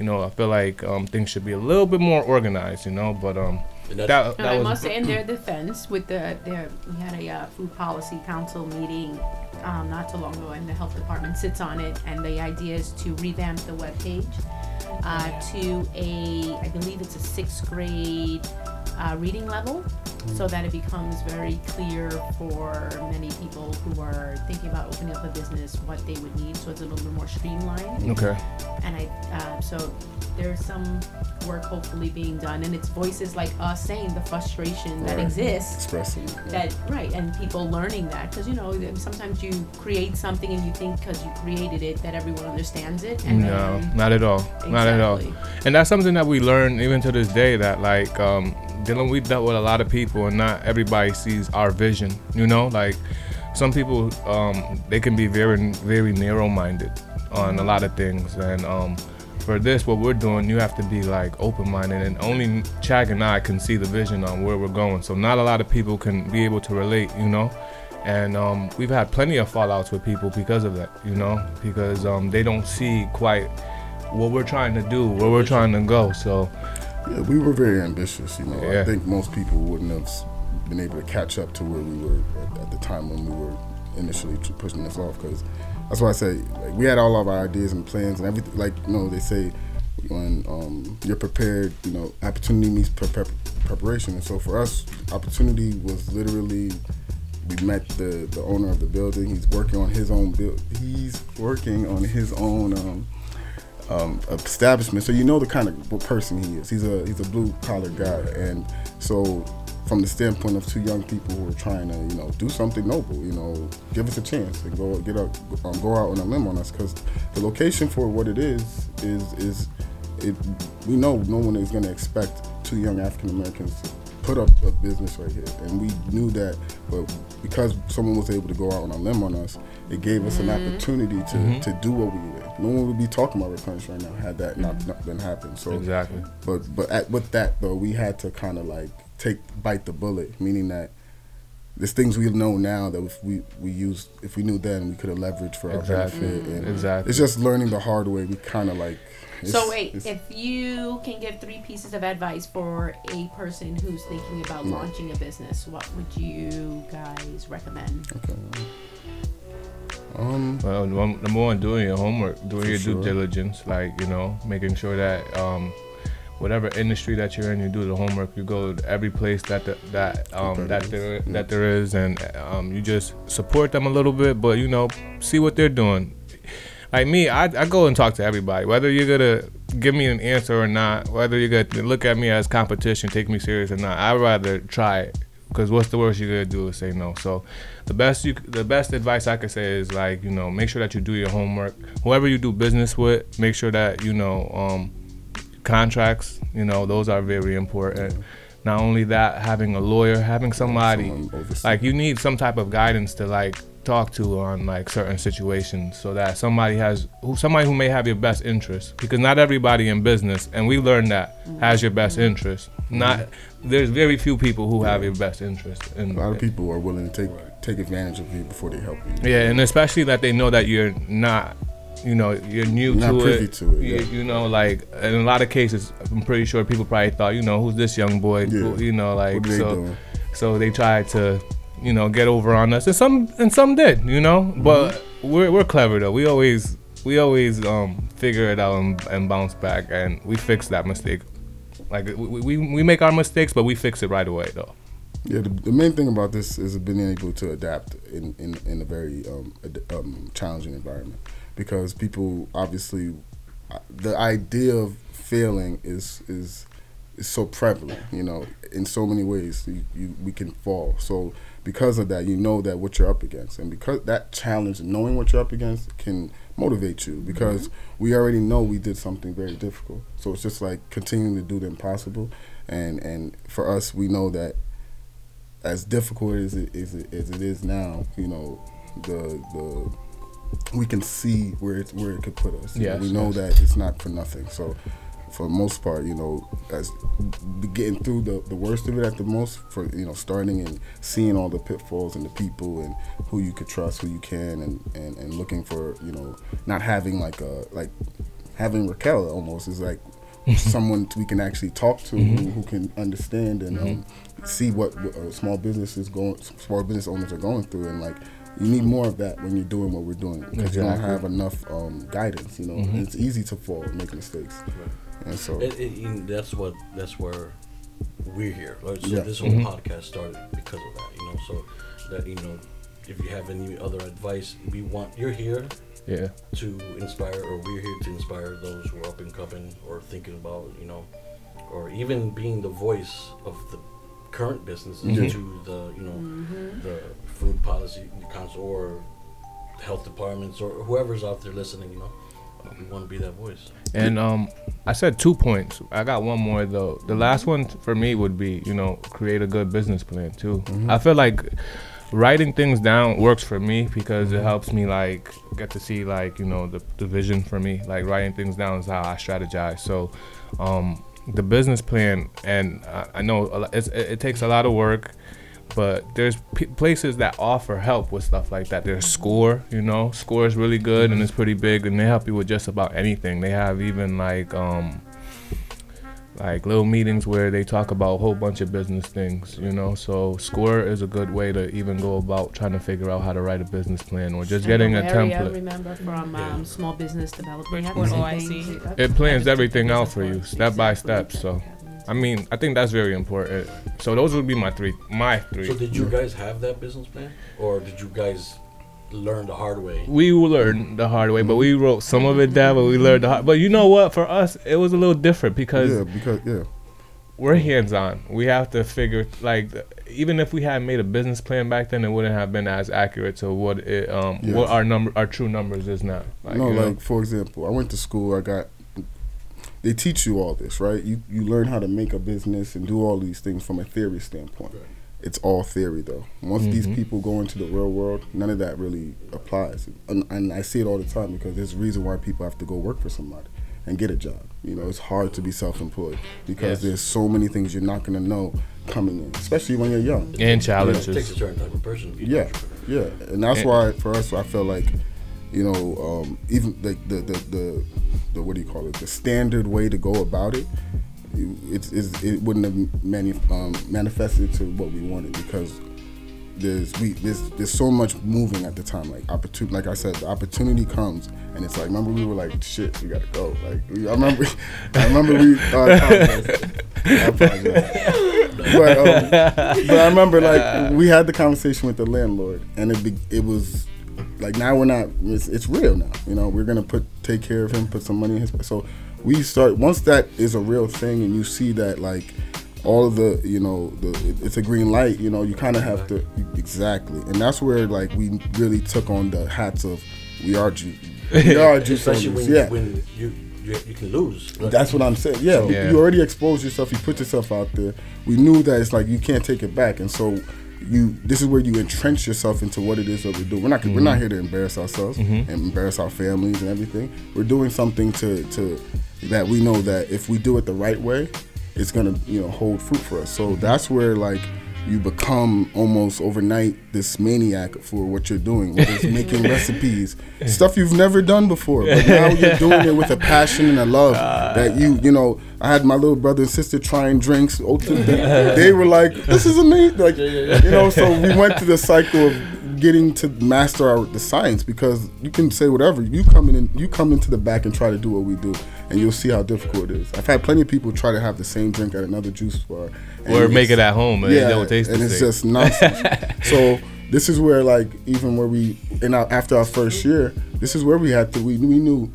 You know, I feel like um, things should be a little bit more organized. You know, but um, And that, And that I was must say, in their defense, with the their we had a uh, food policy council meeting um, not too long ago, and the health department sits on it, and the idea is to revamp the webpage uh, to a, I believe it's a sixth grade uh, reading level, so that it becomes very clear for many people who are thinking about opening up a business what they would need, so it's a little bit more streamlined okay. and I uh, so there's some work hopefully being done, and it's voices like us saying the frustration that Right. exists. Expressing. That right, and people learning that because you know sometimes you create something and you think because you created it that everyone understands it, and No, then not at all. Not at all. And that's something that we learn even to this day that like um dealing we've dealt with a lot of people and not everybody sees our vision, you know? Like some people um they can be very very narrow minded on a lot of things and um for this what we're doing you have to be like open minded and only Chag and I can see the vision on where we're going. So not a lot of people can be able to relate, you know? and um, we've had plenty of fallouts with people because of that you know because um, they don't see quite what we're trying to do where we're trying to go so Yeah, we were very ambitious. You know, Yeah. I think most people wouldn't have been able to catch up to where we were at, at the time when we were initially pushing this off. Because that's why I say like we had all of our ideas and plans and everything. Like you know, they say when um, you're prepared, you know, opportunity meets pre- pre- preparation. And so for us, opportunity was literally. We met the, the owner of the building. He's working on his own build. He's working on his own um, um, establishment. So you know the kind of person he is. He's a he's a blue collar guy, and so from the standpoint of two young people who are trying to you know do something noble, you know, give us a chance and go get up, um, go out on a limb on us because the location for what it is is is it. We know no one is going to expect two young African Americans to put up a business right here, and we knew that, but because someone was able to go out on a limb on us, it gave us an mm-hmm. opportunity to, mm-hmm. to do what we did. No one would be talking about replenish right now had that not, not been happened. So exactly but but at, with that though, we had to kind of like take bite the bullet, meaning that there's things we know now that if we we used if we knew then we could have leveraged for our Exactly. benefit. And mm-hmm. Exactly. It's just learning the hard way. We kind of like. So wait, if you can give three pieces of advice for a person who's thinking about Yeah. launching a business, what would you guys recommend? okay. Um. well num- number one doing your homework doing your sure. due diligence like you know making sure that um whatever industry that you're in you do the homework you go to every place that the, that um that there that there is and um you just support them a little bit but you know see what they're doing like me, I, I go and talk to everybody. Whether you're gonna give me an answer or not, whether you're gonna look at me as competition, take me serious or not, I'd rather try it. Because what's the worst you're gonna do is say no. So, the best you, the best advice I could say is like you know make sure that you do your homework. Whoever you do business with, make sure that you know um, contracts. You know those are very important. Not only that, having a lawyer, having somebody like you need some type of guidance to like talk to on like certain situations so that somebody has who somebody who may have your best interest because not everybody in business and we learned that mm-hmm. has your best interest not mm-hmm. there's very few people who have your best interest and A lot of people are willing to take take advantage of you before they help you. yeah and especially that they know that you're not you know you're new Not to, privy it. to it, You, yeah. you know like in a lot of cases i'm pretty sure people probably thought you know who's this young boy Yeah. Who- you know like What are they so doing? so they tried to you know get over on us. And some and some did you know? Mm-hmm. but we're, we're clever though. We always we always um figure it out and, and bounce back. And we fix that mistake. Like we, we, we make our mistakes but we fix it right away though. Yeah, the, the main thing about this is being able to adapt in, in, in a very um, ad- um, challenging environment. Because people obviously uh, the idea of failing is is is so prevalent. You know, in so many ways. You, you we can fall. So because of that, you know that what you're up against, and because that challenge, knowing what you're up against, can motivate you because mm-hmm. we already know we did something very difficult. So it's just like continuing to do the impossible, and and for us, we know that as difficult as it, as it, as it is now, you know, the the we can see where it where it could put us. Yes, we know yes. that it's not for nothing. So for the most part, you know, as getting through the, the worst of it at the most for you know starting and seeing all the pitfalls and the people and who you could trust, who you can, and, and, and looking for you know not having like a like having Raquel almost is like someone we can actually talk to who, who can understand and um, see what, what uh, small businesses going small business owners are going through and like you need more of that when you're doing what we're doing because you don't have enough um, guidance you know? It's easy to fall and make mistakes and so And, and- and that's what that's where we're here. Right? So Yeah. this whole podcast started because of that. You know, so that you know, if you have any other advice, we want you're here Yeah. to inspire, or we're here to inspire those who are up and coming or thinking about, you know, or even being the voice of the current businesses Mhm. to the, you know, the food policy council or health departments or whoever's out there listening. You know, we want to be that voice. And um, I said two points. I got one more though. The last one for me would be, you know, create a good business plan too. I feel like writing things down works for me because it helps me like get to see like you know the, the vision for me. Like writing things down is how I strategize. So, um, the business plan, and I, I know it's, it, it takes a lot of work but there's p- places that offer help with stuff like that. There's Score, you know, Score is really good and it's pretty big, and they help you with just about anything. They have even like um like little meetings where they talk about a whole bunch of business things, you know. So Score is a good way to even go about trying to figure out how to write a business plan or just getting a know I template. remember from um, small business development. Bridgeport and OIC. things. It plans everything out for you, step by step. So, I mean, I think that's very important. So those would be my three, my three. So did you guys have that business plan, or did you guys learn the hard way? we learned the hard way, but we wrote some of it down. But we learned the hard. But you know what? For us, it was a little different because yeah because yeah we're hands on. We have to figure like even if we had made a business plan back then, it wouldn't have been as accurate to what it um Yes. what our number our true numbers is now. Like, no, you know? like for example, I went to school. I got. They teach you all this, right? You you learn how to make a business and do all these things from a theory standpoint. Right. It's all theory, though. Once these Mhm. people go into the real world, none of that really applies. And, and I see it all the time because there's a reason why people have to go work for somebody and get a job. You know, it's hard to be self-employed because Yes. there's so many things you're not gonna know coming in, especially when you're young. and You know, it takes a certain type of person to be Yeah, yeah, and that's And- why for us, I feel like, you know, um, even like the, the the the what do you call it? The standard way to go about it, it's, it's it wouldn't have um, manifested to what we wanted because there's we there's there's so much moving at the time. Like opportunity, like I said, the opportunity comes, and it's like remember we were like shit, we gotta go. Like we, I remember, I remember we. Uh. I apologize. But um, but I remember like we had the conversation with the landlord, and it be, it was like now we're not. It's, it's real now. You know, we're gonna put take care of him, put some money in his. So we start once that is a real thing, and you see that like all of the you know the it's a green light. You know, you kind of have to exactly, and that's where like we really took on the hats of we are Jew, we are Jew Especially soldiers. when, Yeah, when you, you you can lose. right? that's what I'm saying. Yeah, Yeah. you already exposed yourself. You put yourself out there. We knew that it's like you can't take it back, and so you. This is where you entrench yourself into what it is that we're doing. We're not. We're not mm-hmm. here to embarrass ourselves mm-hmm. and embarrass our families and everything. We're doing something to to that we know that if we do it the right way, it's gonna you know hold fruit for us. So mm-hmm. that's where like. You become almost overnight this maniac for what you're doing, whether it's making recipes, stuff you've never done before. But now you're doing it with a passion and a love that you, you know. I had my little brother and sister trying drinks. Ulti- They, they were like, "This is amazing!" Like, you know. So we went through the cycle of getting to master our, the science because you can say whatever you come in you come into the back and try to do what we do and you'll see how difficult it is. I've had plenty of people try to have the same drink at another juice bar Or make it at home and it don't taste and the it's same. just nonsense. So this is where like even where we in our, after our first year this is where we had to we, we knew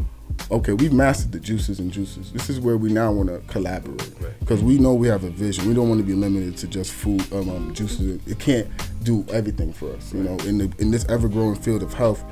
okay we've mastered the juices and juices. This is where we now want to collaborate because we know we have a vision. We don't want to be limited to just food um, um, juices. It can't do everything for us you know in the in this ever-growing field of health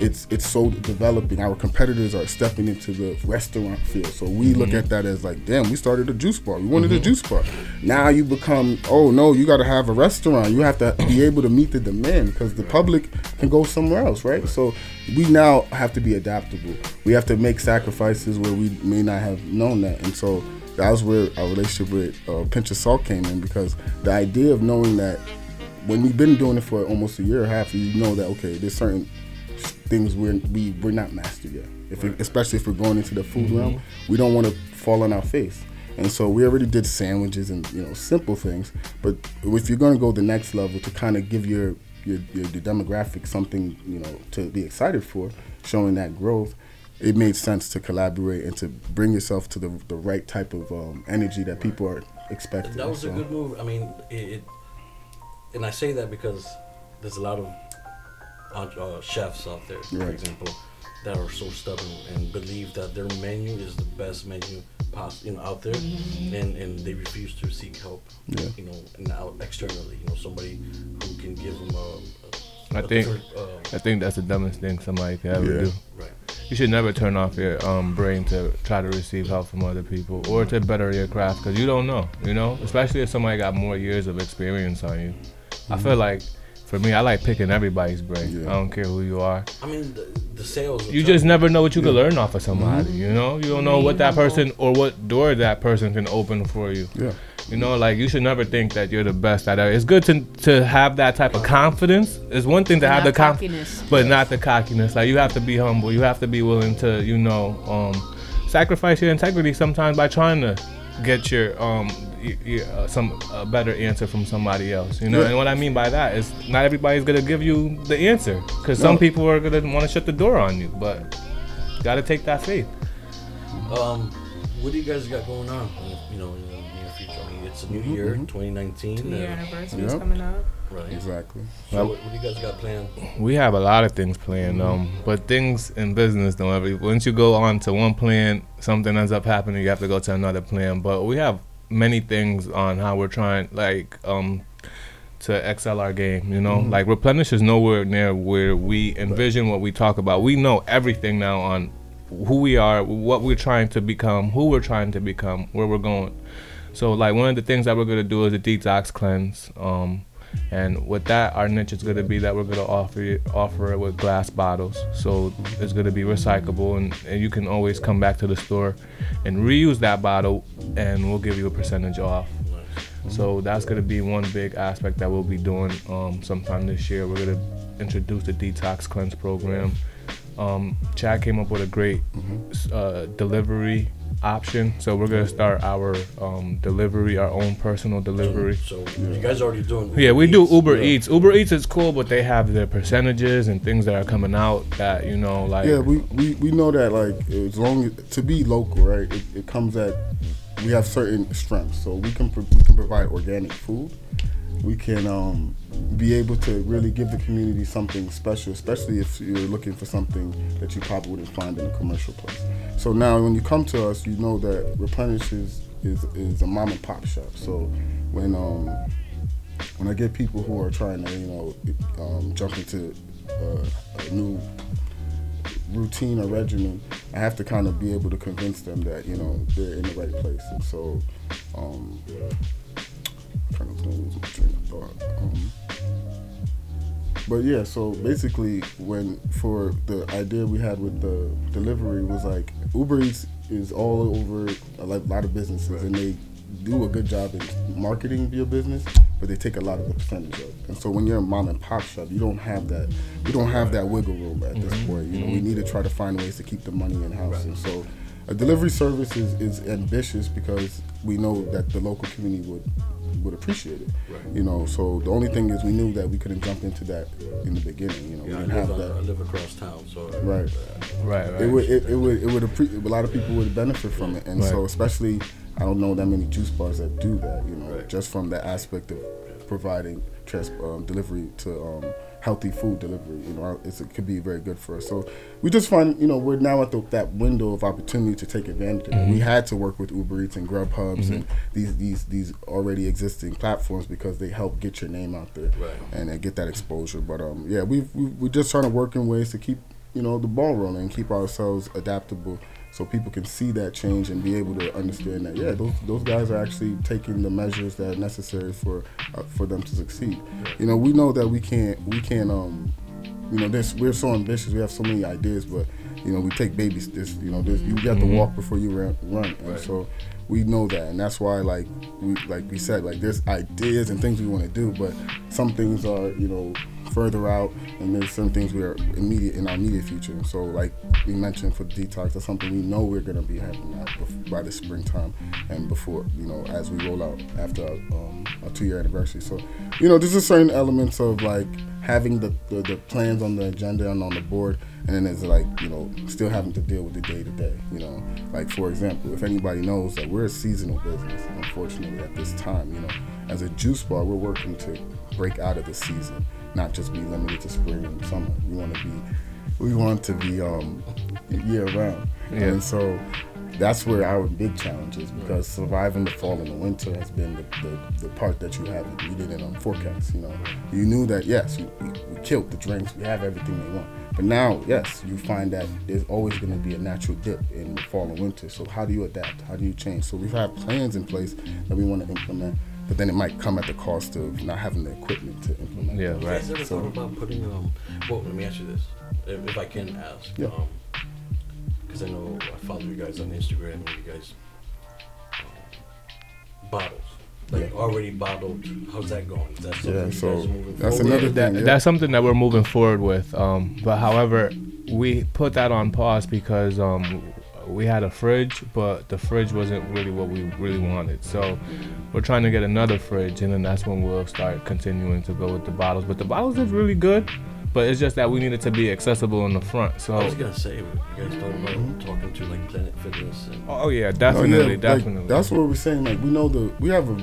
it's it's so developing. Our competitors are stepping into the restaurant field. So we look at that as like damn we started a juice bar. We wanted a juice bar. Now you become oh no you got to have a restaurant. You have to be able to meet the demand because the public can go somewhere else right? So we now have to be adaptable. We have to make sacrifices where we may not have known that. And so that was where our relationship with uh, pinch of salt came in because the idea of knowing that when we've been doing it for almost a year and a half you know that okay there's certain things we're we, we're not mastered yet. If it, especially if we're going into the food realm, we don't want to fall on our face. And so we already did sandwiches and you know simple things, but if you're going to go the next level to kind of give your your, your the demographic something you know to be excited for, showing that growth, it made sense to collaborate and to bring yourself to the the right type of um, energy that people are expecting. That was a good move. I mean, it, it and I say that because there's a lot of uh, uh, chefs out there, for example, that are so stubborn and believe that their menu is the best menu pos- you know out there, and and they refuse to seek help. Yeah. You know, and out externally, you know, somebody who can give them a. a I a think- different, uh, I think that's the dumbest thing somebody could ever Yeah. do. right. You should never turn off your um, brain to try to receive help from other people or to better your craft because you don't know, you know? Especially if somebody got more years of experience on you. I feel like, for me, I like picking everybody's brain. Mm-hmm. Yeah. I don't care who you are. I mean, the, the sales. You just never know what you could learn off of Mm-hmm. somebody, you know? You don't know what that person or what door that person can open for you. yeah. You know, like you should never think that you're the best at it. It's good to to have that type of confidence. It's one thing to have the confidence, cockiness. but not the cockiness. Like you have to be humble. You have to be willing to, you know, um, sacrifice your integrity sometimes by trying to get your um y- y- uh, some a better answer from somebody else. You know, Yeah. and what I mean by that is not everybody's gonna give you the answer because some people are gonna want to shut the door on you, but you gotta take that faith. Um, what do you guys got going on? You know, in the near future. I mean, it's a new year, 2019. Two year uh, anniversary is Yeah. coming up. right. Exactly. So, what, what do you guys got planned? We have a lot of things planned, um, but things in business don't ever. Once you go on to one plan, something ends up happening. You have to go to another plan. But we have many things on how we're trying, like, um, to excel our game. You know, like replenish is nowhere near where we envision what we talk about. We know everything now on who we are, what we're trying to become, who we're trying to become, where we're going. So, like, one of the things that we're gonna do is a detox cleanse. Um, and with that, our niche is going to be that we're going to offer it, offer it with glass bottles. So it's going to be recyclable, and, and you can always come back to the store and reuse that bottle, and we'll give you a percentage off. So that's going to be one big aspect that we'll be doing um, sometime this year. We're going to introduce the detox cleanse program. Um, Chag came up with a great uh, delivery option, so we're going to start our um, delivery, our own personal delivery. So, you guys already doing? Yeah, we do Uber Yeah. Eats. Uber Eats is cool, but they have their percentages and things that are coming out that you know, like Yeah, we, we, we know that like as long as to be local, right? It, it comes at we have certain strengths, so we can pro- we can provide organic food. We can um, be able to really give the community something special, especially if you're looking for something that you probably wouldn't find in a commercial place. So now, when you come to us, you know that Replenish is is, a mom and pop shop. So when um, when I get people who are trying to you know um, jump into uh, a new routine or regimen, I have to kind of be able to convince them that you know they're in the right place. And so, um, I'm trying to lose my train of thought. Um, but yeah, so basically, when for the idea we had with the delivery was like Uber Eats is all over a lot, of businesses, and they do a good job in marketing your business, but they take a lot of the percentage of. it. And so when you're a mom and pop shop, you don't have that. You don't have that wiggle room at this point. You know, we need to try to find ways to keep the money in house, and so. A delivery service is, is ambitious because we know that the local community would would appreciate it. Right. You know, so the only thing is we knew that we couldn't jump into that in the beginning. You know, Yeah, we didn't live, have on, that. I live across town, so I- Right. Right, right. It would, it, it would, it would. Appre- a lot of people would benefit from it, and so especially, I don't know that many juice bars that do that. You know, Right. just from the aspect of providing trans- um, delivery to um, healthy food delivery. You know, it's, it could be very good for us. So we just find, you know, we're now at the, that window of opportunity to take advantage of it. We had to work with Uber Eats and Grubhubs and these these these already existing platforms because they help get your name out there Right. and, and get that exposure. But um, yeah, we've, we we're just trying to work in ways to keep you know the ball rolling and keep ourselves adaptable so people can see that change and be able to understand that yeah those those guys are actually taking the measures that are necessary for uh, for them to succeed. You know we know that we can't we can't um you know this we're so ambitious we have so many ideas but you know we take babies this you know this you got to walk before you run, run. and Right. so we know that and that's why like we like we said like there's ideas and things we want to do but some things are you know further out and there's some things we are immediate in our immediate future and so like we mentioned for detox that's something we know we're going to be having that by the springtime and before you know as we roll out after our, um, our two year anniversary so you know there's just certain elements of like having the, the, the plans on the agenda and on the board and then there's like you know still having to deal with the day to day you know. Like for example if anybody knows that we're a seasonal business unfortunately at this time you know as a juice bar we're working to break out of the season not just be limited to spring and summer. We want to be we want to be um year round. Yeah. and so that's where our big challenge is because surviving the fall and the winter has been the, the, the part that you haven't you didn't um, forecast you know. You knew that yes you, we, we killed the drinks we have everything they want but now yes you find that there's always going to be a natural dip in the fall and winter so how do you adapt how do you change so we've had plans in place that we want to implement but then it might come at the cost of not having the equipment to implement Yeah, those. You guys right. ever So- thought about putting um? Well, let me ask you this, if, if I can ask. Yeah. Um, because I know I follow you guys on Instagram. and You guys um, bottles, like already bottled. How's that going? Is that something Yeah, you so guys moving that's forward? another with? that, thing, yeah. that's something that we're moving forward with. Um, but however, we put that on pause because um, we had a fridge, but the fridge wasn't really what we really wanted. So we're trying to get another fridge, and then that's when we'll start continuing to go with the bottles. But the bottles is really good, but it's just that we need it to be accessible in the front. So I So. was gonna say, you guys thought about talking to like Planet Fitness and Oh yeah, Oh, yeah, definitely, oh, like, definitely. that's what we're saying. Like we know the we have a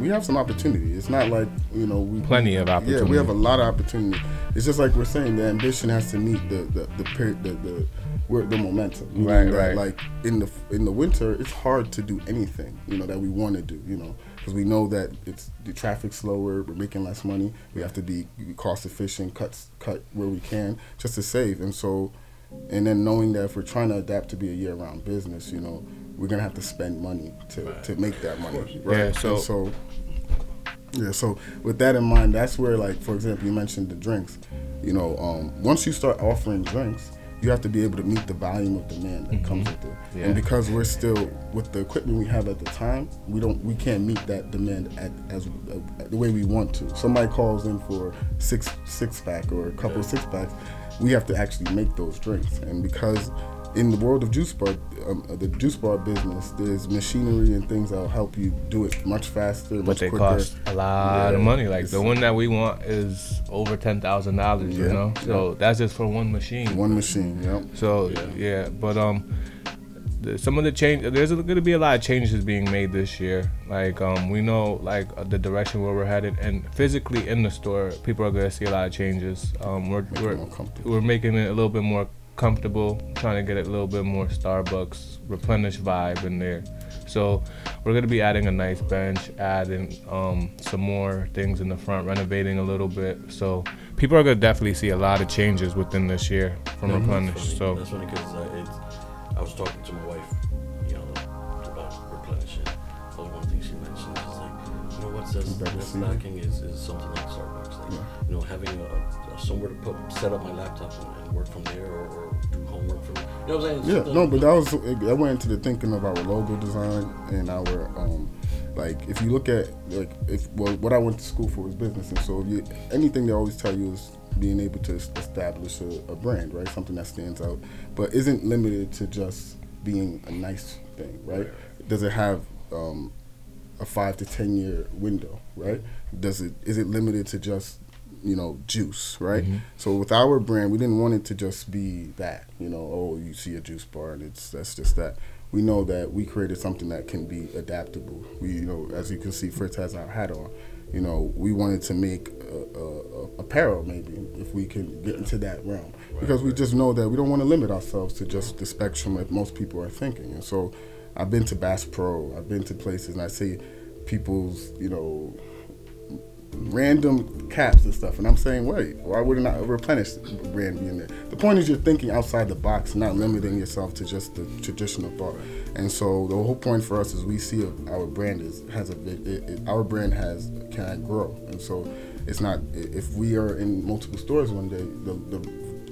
we have some opportunity. It's not like you know we Plenty of opportunity. Yeah, we have a lot of opportunity. It's just like we're saying, the ambition has to meet the the the period the the, we're, the momentum. Meaning Right, that, right. Like in the in the winter, it's hard to do anything you know that we want to do. You know because we know that it's the traffic's slower. We're making less money. We have to be cost efficient, cut cut where we can just to save. And so, and then knowing that if we're trying to adapt to be a year round business, you know, we're gonna have to spend money to, to make that money. Right. Yeah, so- And so yeah, so with that in mind, that's where, like, for example, you mentioned the drinks. You know, um, once you start offering drinks, you have to be able to meet the volume of demand that comes with it. Yeah. And because we're still with the equipment we have at the time, we don't, we can't meet that demand at, as uh, the way we want to. Somebody calls in for six six pack or a couple of six packs, we have to actually make those drinks. And because in the world of juice bar, um, the juice bar business, there's machinery and things that'll help you do it much faster, but much they quicker. cost a lot of money. Like the one that we want is over ten thousand dollars. You know, so that's just for one machine. One machine, yep. So yeah, but um, the, some of the change there's going to be a lot of changes being made this year. Like um, we know like uh, the direction where we're headed, and physically in the store, people are going to see a lot of changes. Um, we're Make we're we're making it a little bit more comfortable, trying to get a little bit more Starbucks replenish vibe in there. So we're gonna be adding a nice bench, adding um, some more things in the front, renovating a little bit. So people are gonna definitely see a lot of changes within this year from That's replenish. funny. So that's funny because uh. I was talking to my wife, you know, about replenishing. That was one thing she mentioned. She's like, you know, what's that's, Better that's lacking is, is something like Starbucks. Like, Yeah. you know, having a, a somewhere to put set up my laptop and, and work from there, or, or do homework from. You know what I'm saying? Yeah, no, but that was that went into the thinking of our logo design and our um, like if you look at like if well what I went to school for was business, and so if you anything they always tell you is being able to establish a, a brand, right? Something that stands out, but isn't limited to just being a nice thing, right? Does it have um, a five to ten year window, right? Does it is it limited to just you know juice, right? So with our brand, we didn't want it to just be that, you know, oh you see a juice bar and it's that's just that. We know that we created something that can be adaptable. We you know as you can see, Fritz has our hat on. You know, we wanted to make uh, uh, apparel maybe if we can get into that realm because we just know that we don't want to limit ourselves to just the spectrum that most people are thinking. And so, I've been to Bass Pro, I've been to places, and I see people's you know random caps and stuff, and I'm saying, wait, why wouldn't replenish brand be in there? The point is you're thinking outside the box, not limiting yourself to just the traditional thought. And so the whole point for us is we see our brand is has a it, it, our brand has can grow, and so it's not if we are in multiple stores one day, the, the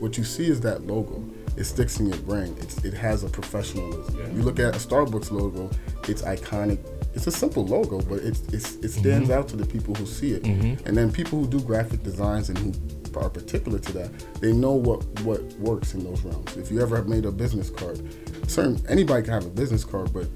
what you see is that logo. It sticks in your brain. It's, it has a professionalism. You look at a Starbucks logo, it's iconic. It's a simple logo, but it's, it's it stands out to the people who see it. And then people who do graphic designs and who are particular to that, they know what what works in those realms. If you ever have made a business card, certain anybody can have a business card, but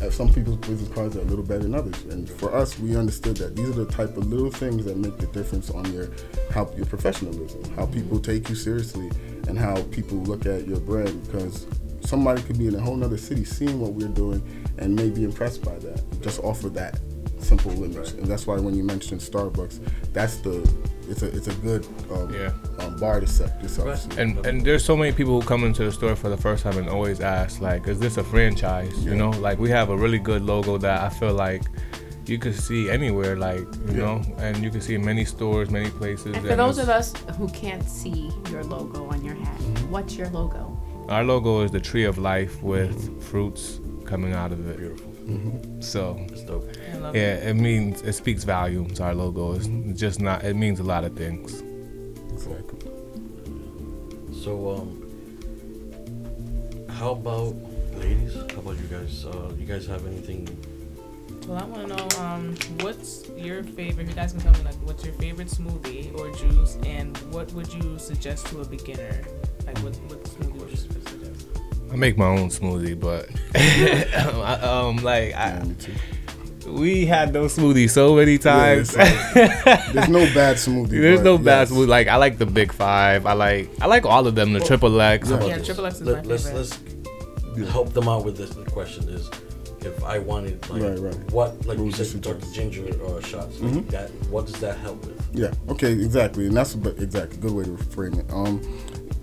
uh, some people's business cards are a little better than others. And for us, we understood that these are the type of little things that make the difference on your how your professionalism, how people take you seriously, and how people look at your brand. Because somebody could be in a whole nother city seeing what we're doing and may be impressed by that. Just offer that simple image, and that's why when you mentioned Starbucks, that's the it's a it's a good um, Yeah. um, bar to set yourself. Right. and and there's so many people who come into the store for the first time and always ask like is this a franchise you know like we have a really good logo that i feel like you could see anywhere like you Yeah. know and you can see in many stores many places And for those of us who can't see your logo on your hat, Mm-hmm. what's your logo? our logo is the tree of life with fruits coming out of it Beautiful. so It's dope. I love yeah it. it means it speaks volumes our logo is just not it means a lot of things Exactly. So, um, how about ladies? How about you guys? Uh, you guys have anything? Well, I want to know um, what's your favorite. If you guys can tell me, like, what's your favorite smoothie or juice, and what would you suggest to a beginner? Like, what what smoothie would you suggest? i make my own smoothie but I, um like Yeah, I, me too. we had those smoothies so many times Yeah, so there's no bad smoothie. There's but no bad smoothie. Like I like the Big Five. I like I like all of them. The Triple X. Yeah. How about Yeah, this? Triple X is Let, my let's favorite. let's help them out with this. The question is, if I wanted like Right, right. what like you you said, Dr. Ginger uh, shots. Like Mhm. that. What does that help with? Yeah. Okay. Exactly. And that's exactly good way to frame it. Um,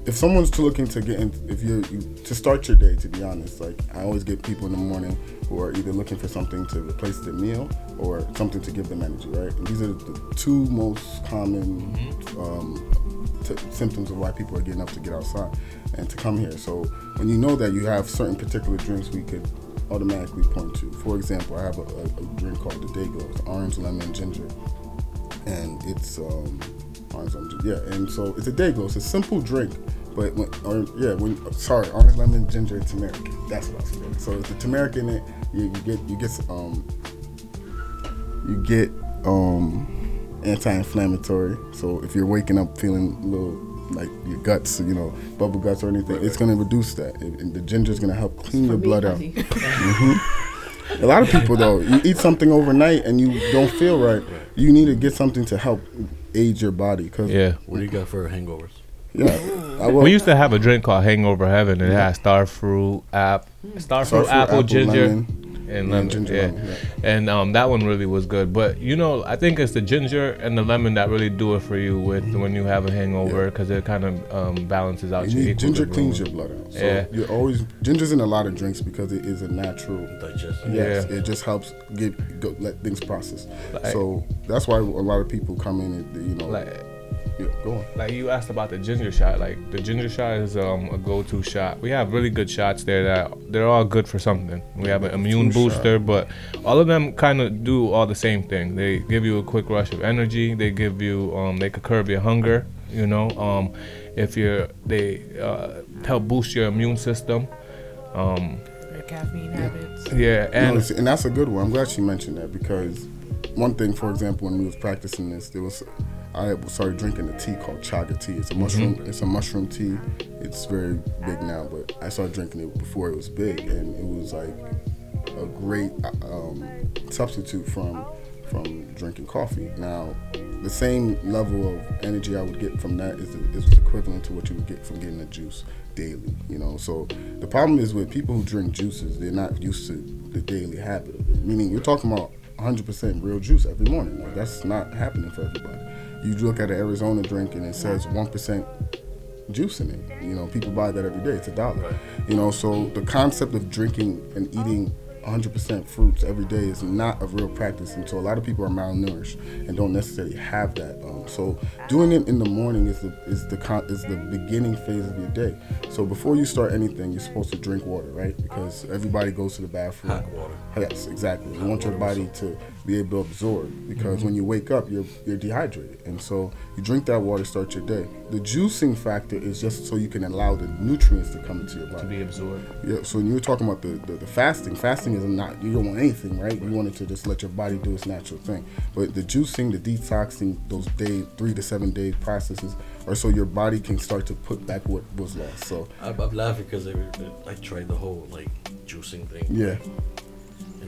if someone's looking to get in, if you're you, to start your day, to be honest, like I always get people in the morning who are either looking for something to replace their meal or something to give them energy, right? And these are the two most common um, t- symptoms of why people are getting up to get outside and to come here. So when you know that you have certain particular drinks, we could automatically point to. For example, I have a, a, a drink called the Day Glow. It's orange, lemon, ginger and it's um orange lemon ginger. Yeah, and so it's a day glow. It's a simple drink, but when or yeah, when sorry, orange lemon ginger turmeric. That's what I was saying. So it's the turmeric in it. You, you get you get um you get um anti-inflammatory. So if you're waking up feeling a little like your guts, you know, bubble guts or anything, it's gonna reduce that. And, and the ginger is gonna help clean your blood out. honey. Mm-hmm. A lot of people though, you eat something overnight and you don't feel right. You need to get something to help aid your body. Cause yeah, Yeah. What do you got for hangovers? I will. We used to have a drink called Hangover Heaven. It had star fruit, app, star fruit, Starfruit, hmm. apple, ginger, lemon, and yeah, lemon. ginger yeah. lemon, yeah. And um, that one really was good. But you know, I think it's the ginger and the lemon that really do it for you with when you have a hangover because it kind of um, balances out You your need, ginger equilibrium. cleans your blood out. So Yeah. you're always ginger's in a lot of drinks because it is a natural. Digestion. Yes, Yeah. it just helps get go, let things process. Like- so that's why a lot of people come in and you know, Like, yeah, go on. like you asked about the ginger shot. Like the ginger shot is um, a go-to shot. We have really good shots there that they're all good for something. We have an immune Go-to booster, but all of them kind of do all the same thing. They give you a quick rush of energy. They give you um, they could curb your hunger. You know, um, if you're they uh, help boost your immune system. Um, Your caffeine habits. yeah, No, and it's- and that's a good one. I'm glad she mentioned that because one thing, for example, when we was practicing this, there was I started drinking a tea called chaga tea. It's a mushroom. It's a mushroom tea. It's very big now, but I started drinking it before it was big, and it was like a great um, substitute from from drinking coffee. Now, the same level of energy I would get from that is, is equivalent to what you would get from getting a juice daily. You know, so the problem is with people who drink juices, they're not used to the daily habit of it. Meaning, you're talking about 100% real juice every morning. Like, that's not happening for everybody. You look at an Arizona drink and it says 1% juice in it. You know, people buy that every day. It's a dollar. You know, so the concept of drinking and eating 100% fruits every day is not a real practice, and so a lot of people are malnourished and don't necessarily have that. Um, so doing it in the morning is the is the con- is the beginning phase of your day. So before you start anything, you're supposed to drink water, right? Because everybody goes to the bathroom. Hot water. Yes, exactly. You want your body to be able to absorb because mm-hmm. when you wake up, you're you're dehydrated, and so you drink that water, start your day. The juicing factor is just so you can allow the nutrients to come into your body. To be absorbed. Yeah, so when you were talking about the, the, the fasting, fasting is not, you don't want anything, right? You want it to just let your body do its natural thing. But the juicing, the detoxing, those day, three to seven day processes are so your body can start to put back what was lost. So, I'm, I'm laughing because I, I tried the whole like juicing thing. yeah.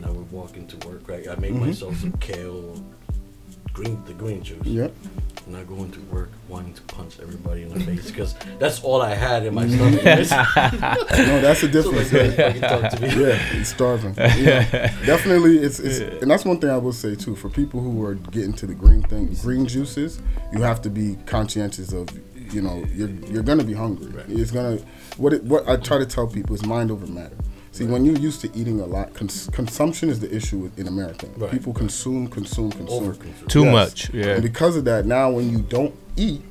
I would walk into work, right? I made mm-hmm. myself some kale, green, the green juice. Yep. And I go into work wanting to punch everybody in the face because that's all I had in my stomach. No, that's the so like, difference. talk to me. yeah, he's starving. Yeah, definitely. It's, it's and that's one thing I will say too. For people who are getting to the green thing, green juices, you have to be conscientious of. You know, you're you're gonna be hungry. It's gonna what it, what I try to tell people is mind over matter. See, when you're used to eating a lot, cons- consumption is the issue in America. Right. People consume, consume, consume. Overconsume. Too Yes. much. Yeah. And because of that, now when you don't eat,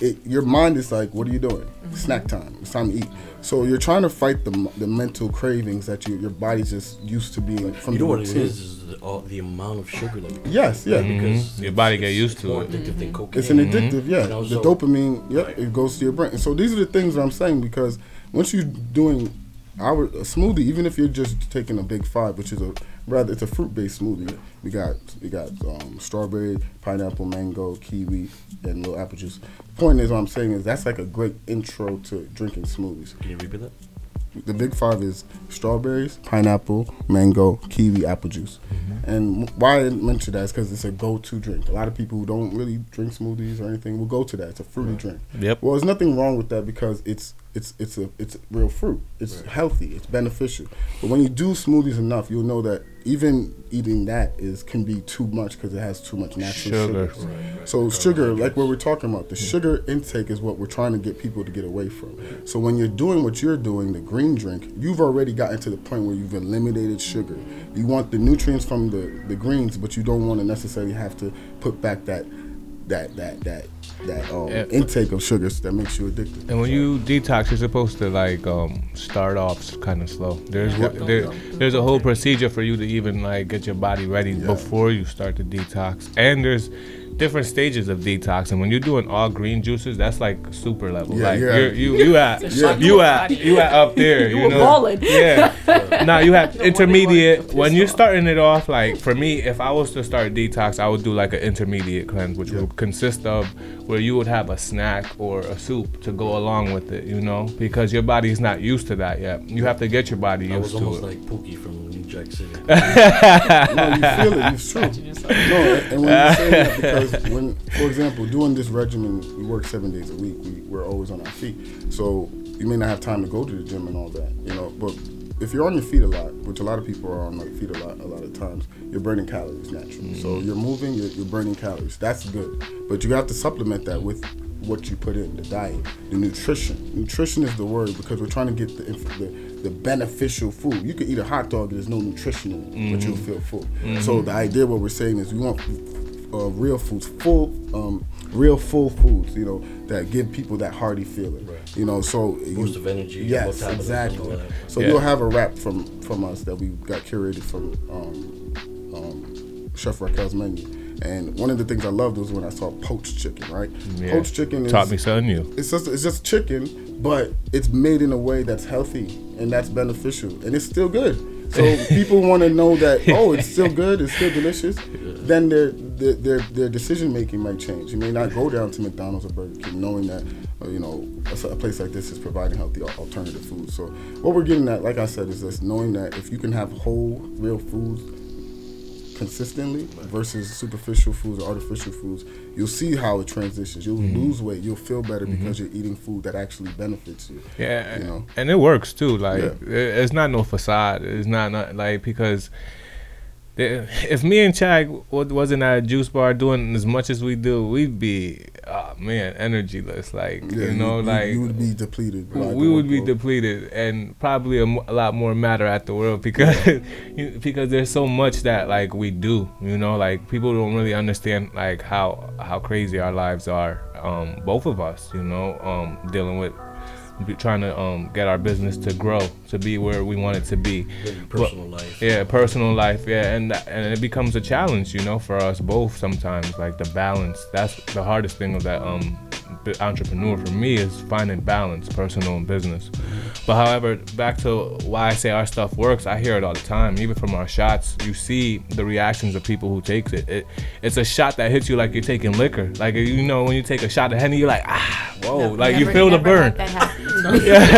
it, your mind is like, "What are you doing? Mm-hmm. Snack time. It's time to eat." So you're trying to fight the the mental cravings that you, your body's just used to being from You the know what it routine. is? Is the, all, the amount of sugar that we Yes, yeah. because mm-hmm. Your body it's- get used to more it. addictive than cocaine. It's an addictive, yeah. You know, the so- dopamine, yep, Right. it goes to your brain. And so these are the things that I'm saying because once you're doing our a smoothie, even if you're just taking a big five, which is a rather it's a fruit based smoothie. We got we got um, strawberry, pineapple, mango, kiwi, and little apple juice. The point is, what I'm saying is that's like a great intro to drinking smoothies. Can you repeat that? The big five is strawberries, pineapple, mango, kiwi, apple juice. And why I mention that is because it's a go-to drink. A lot of people who don't really drink smoothies or anything will go to that. It's a fruity drink. Yep. Well, there's nothing wrong with that because it's it's it's a it's real fruit. It's healthy. It's beneficial. But when you do smoothies enough, you'll know that even eating that is can be too much because it has too much natural Sugar. sugar. So sugar, like what we're talking about, the sugar intake is what we're trying to get people to get away from. So when you're doing what you're doing, the green drink, you've already gotten to the point where you've eliminated sugar. You want the nutrients from the, the greens, but you don't want to necessarily have to put back that that that that that um, Yeah. intake of sugars that makes you addicted. And when you detox, you're supposed to like um, start off kind of slow. There's Yeah. there, there's a whole procedure for you to even like get your body ready Yeah. before you start to detox. And there's different stages of detox. And when you're doing all green juices, that's like super level. Yeah, like yeah. you're, you you at It's a shot you to at you at up there. You, You were know. balling. Yeah. now you have The one they intermediate. When you're starting it off, like for me, if I was to start detox, I would do like an intermediate cleanse, which Yeah. would consist of where you would have a snack or a soup to go along with it, you know, because your body's not used to that yet. You have to get your body I used to almost it. like Pookie from New Jack City. no, you feel it. It's true. Scratching yourself. No, and when you say that, because when, for example, doing this regimen, we work seven days a week. We, we're always on our feet, so you may not have time to go to the gym and all that, you know. But if you're on your feet a lot, which a lot of people are on their feet a lot, a lot of times, you're burning calories naturally. So mm-hmm. you're moving, you're, you're burning calories. That's good, but you have to supplement that with what you put in the diet, the nutrition. Nutrition is the word because we're trying to get the inf- the, the beneficial food. You could eat a hot dog, there's no nutrition in it, but you'll mm-hmm. feel full. Mm-hmm. So the idea, what we're saying is, we want uh, real foods, full, um, real full foods. You know that give people that hearty feeling. Right. You know, so Boost you, of energy, Yes, exactly. So Yeah. you'll have a wrap from from us that we got curated from um, um, Chef Raquel's menu. And one of the things I loved was when I saw poached chicken. Right, Yeah. poached chicken is Taught me something new. it's just it's just chicken, but it's made in a way that's healthy and that's beneficial, and it's still good. So people want to know that oh, it's still good, it's still delicious. Then their their their, their decision making might change. You may not go down to McDonald's or Burger King knowing that uh, you know, a, a place like this is providing healthy alternative food. So what we're getting at, like I said, is this knowing that if you can have whole, real foods consistently versus superficial foods or artificial foods, you'll see how it transitions. You'll mm-hmm. lose weight. You'll feel better mm-hmm. because you're eating food that actually benefits you. Yeah, You know? and it works too. Like Yeah. it's not no facade. It's not, not like because if me and Chag wa- wasn't at a juice bar doing as much as we do, we'd be oh man energyless. Like Yeah, you know, like you would be depleted. we would be depleted and probably a, lot more matter at the world because you- because there's so much that like we do you know like people don't really understand like how how crazy our lives are um both of us you know um dealing with trying to um get our business to grow to be where we want it to be personal life. yeah personal life yeah and and it becomes a challenge you know for us both sometimes like the balance that's the hardest thing of that um entrepreneur for me is finding balance personal and business but however back to why i say our stuff works i hear it all the time even from our shots you see the reactions of people who takes it, it it's a shot that hits you like you're taking liquor like you know when you take a shot of henny you're like ah whoa like you feel the burn had that happen.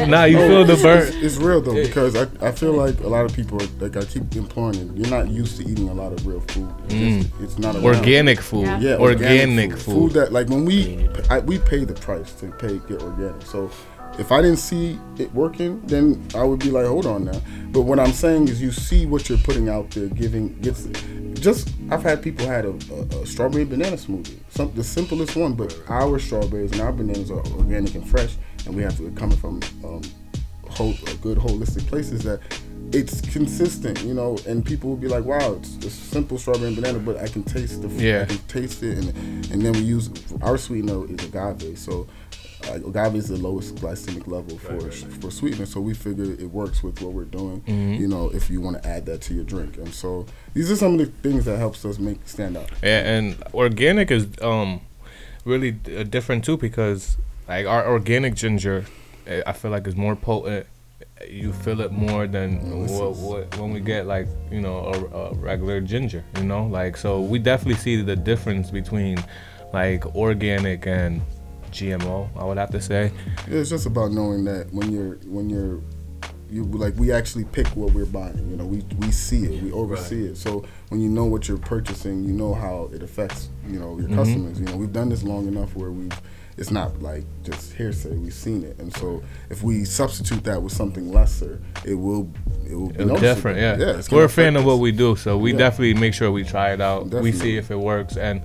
nah you feel the It's, burn it's, it's real though because I, I feel like a lot of people are, like I keep imploring it. You're not used to eating a lot of real food. It's, just- it's not around. Mm. organic food Yeah. Yeah, organic, food. that like when we I, we pay the price to pay get organic. So if I didn't see it working, then I would be like, hold on now. But what I'm saying is, you see what you're putting out there, giving gets just. I've had people had a, a, a strawberry banana smoothie, some the simplest one, but our strawberries and our bananas are organic and fresh, and we have to coming from um, whole, good holistic places that it's consistent, you know, and people will be like, "Wow, it's a simple strawberry and banana, but I can taste the, Yeah. I can taste it." And and then we use our sweetener is agave, so uh, agave is the lowest glycemic level for for sweetener. So we figure it works with what we're doing, you know, if you want to add that to your drink. And so these are some of the things that helps us make stand out. Yeah, and organic is um really d- uh, different too because like our organic ginger, eh, I feel like is more potent. You feel it more than what, what, when we get like you know a, a regular ginger. You know, like so we definitely see the difference between like organic and GMO. I would have to say. Yeah, it's just about knowing that when you're when you're you like we actually pick what we're buying. You know, we we see it, we oversee it. So when you know what you're purchasing, you know how it affects you know your mm-hmm. customers. You know, we've done this long enough where we've it's not like just hearsay. We've seen it, and so if we substitute that with something lesser, it will it will be It's different, yeah. yeah it's We're a fan of what we do, so we Yeah. definitely make sure we try it out. We see if it works, and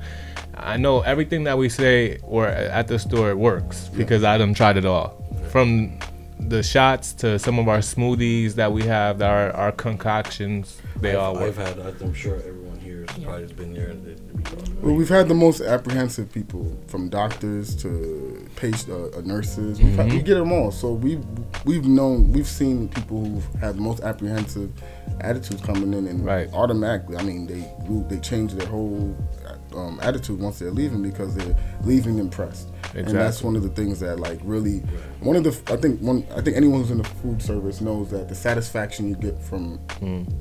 I know everything that we say or at the store it works because I done tried it all, from the shots to some of our smoothies that we have, that are our concoctions. They I've, all work. I've had. I'm sure everyone here has probably been there. And it, it, Well, we've had the most apprehensive people, from doctors to patient, uh, nurses. We've had, we get them all. So we've we've known, we've seen people who've had the most apprehensive attitudes coming in, and Right. automatically, I mean, they they change their whole um, attitude once they're leaving because they're leaving impressed. And that's one of the things that like really one of the I think one I think anyone who's in the food service knows that the satisfaction you get from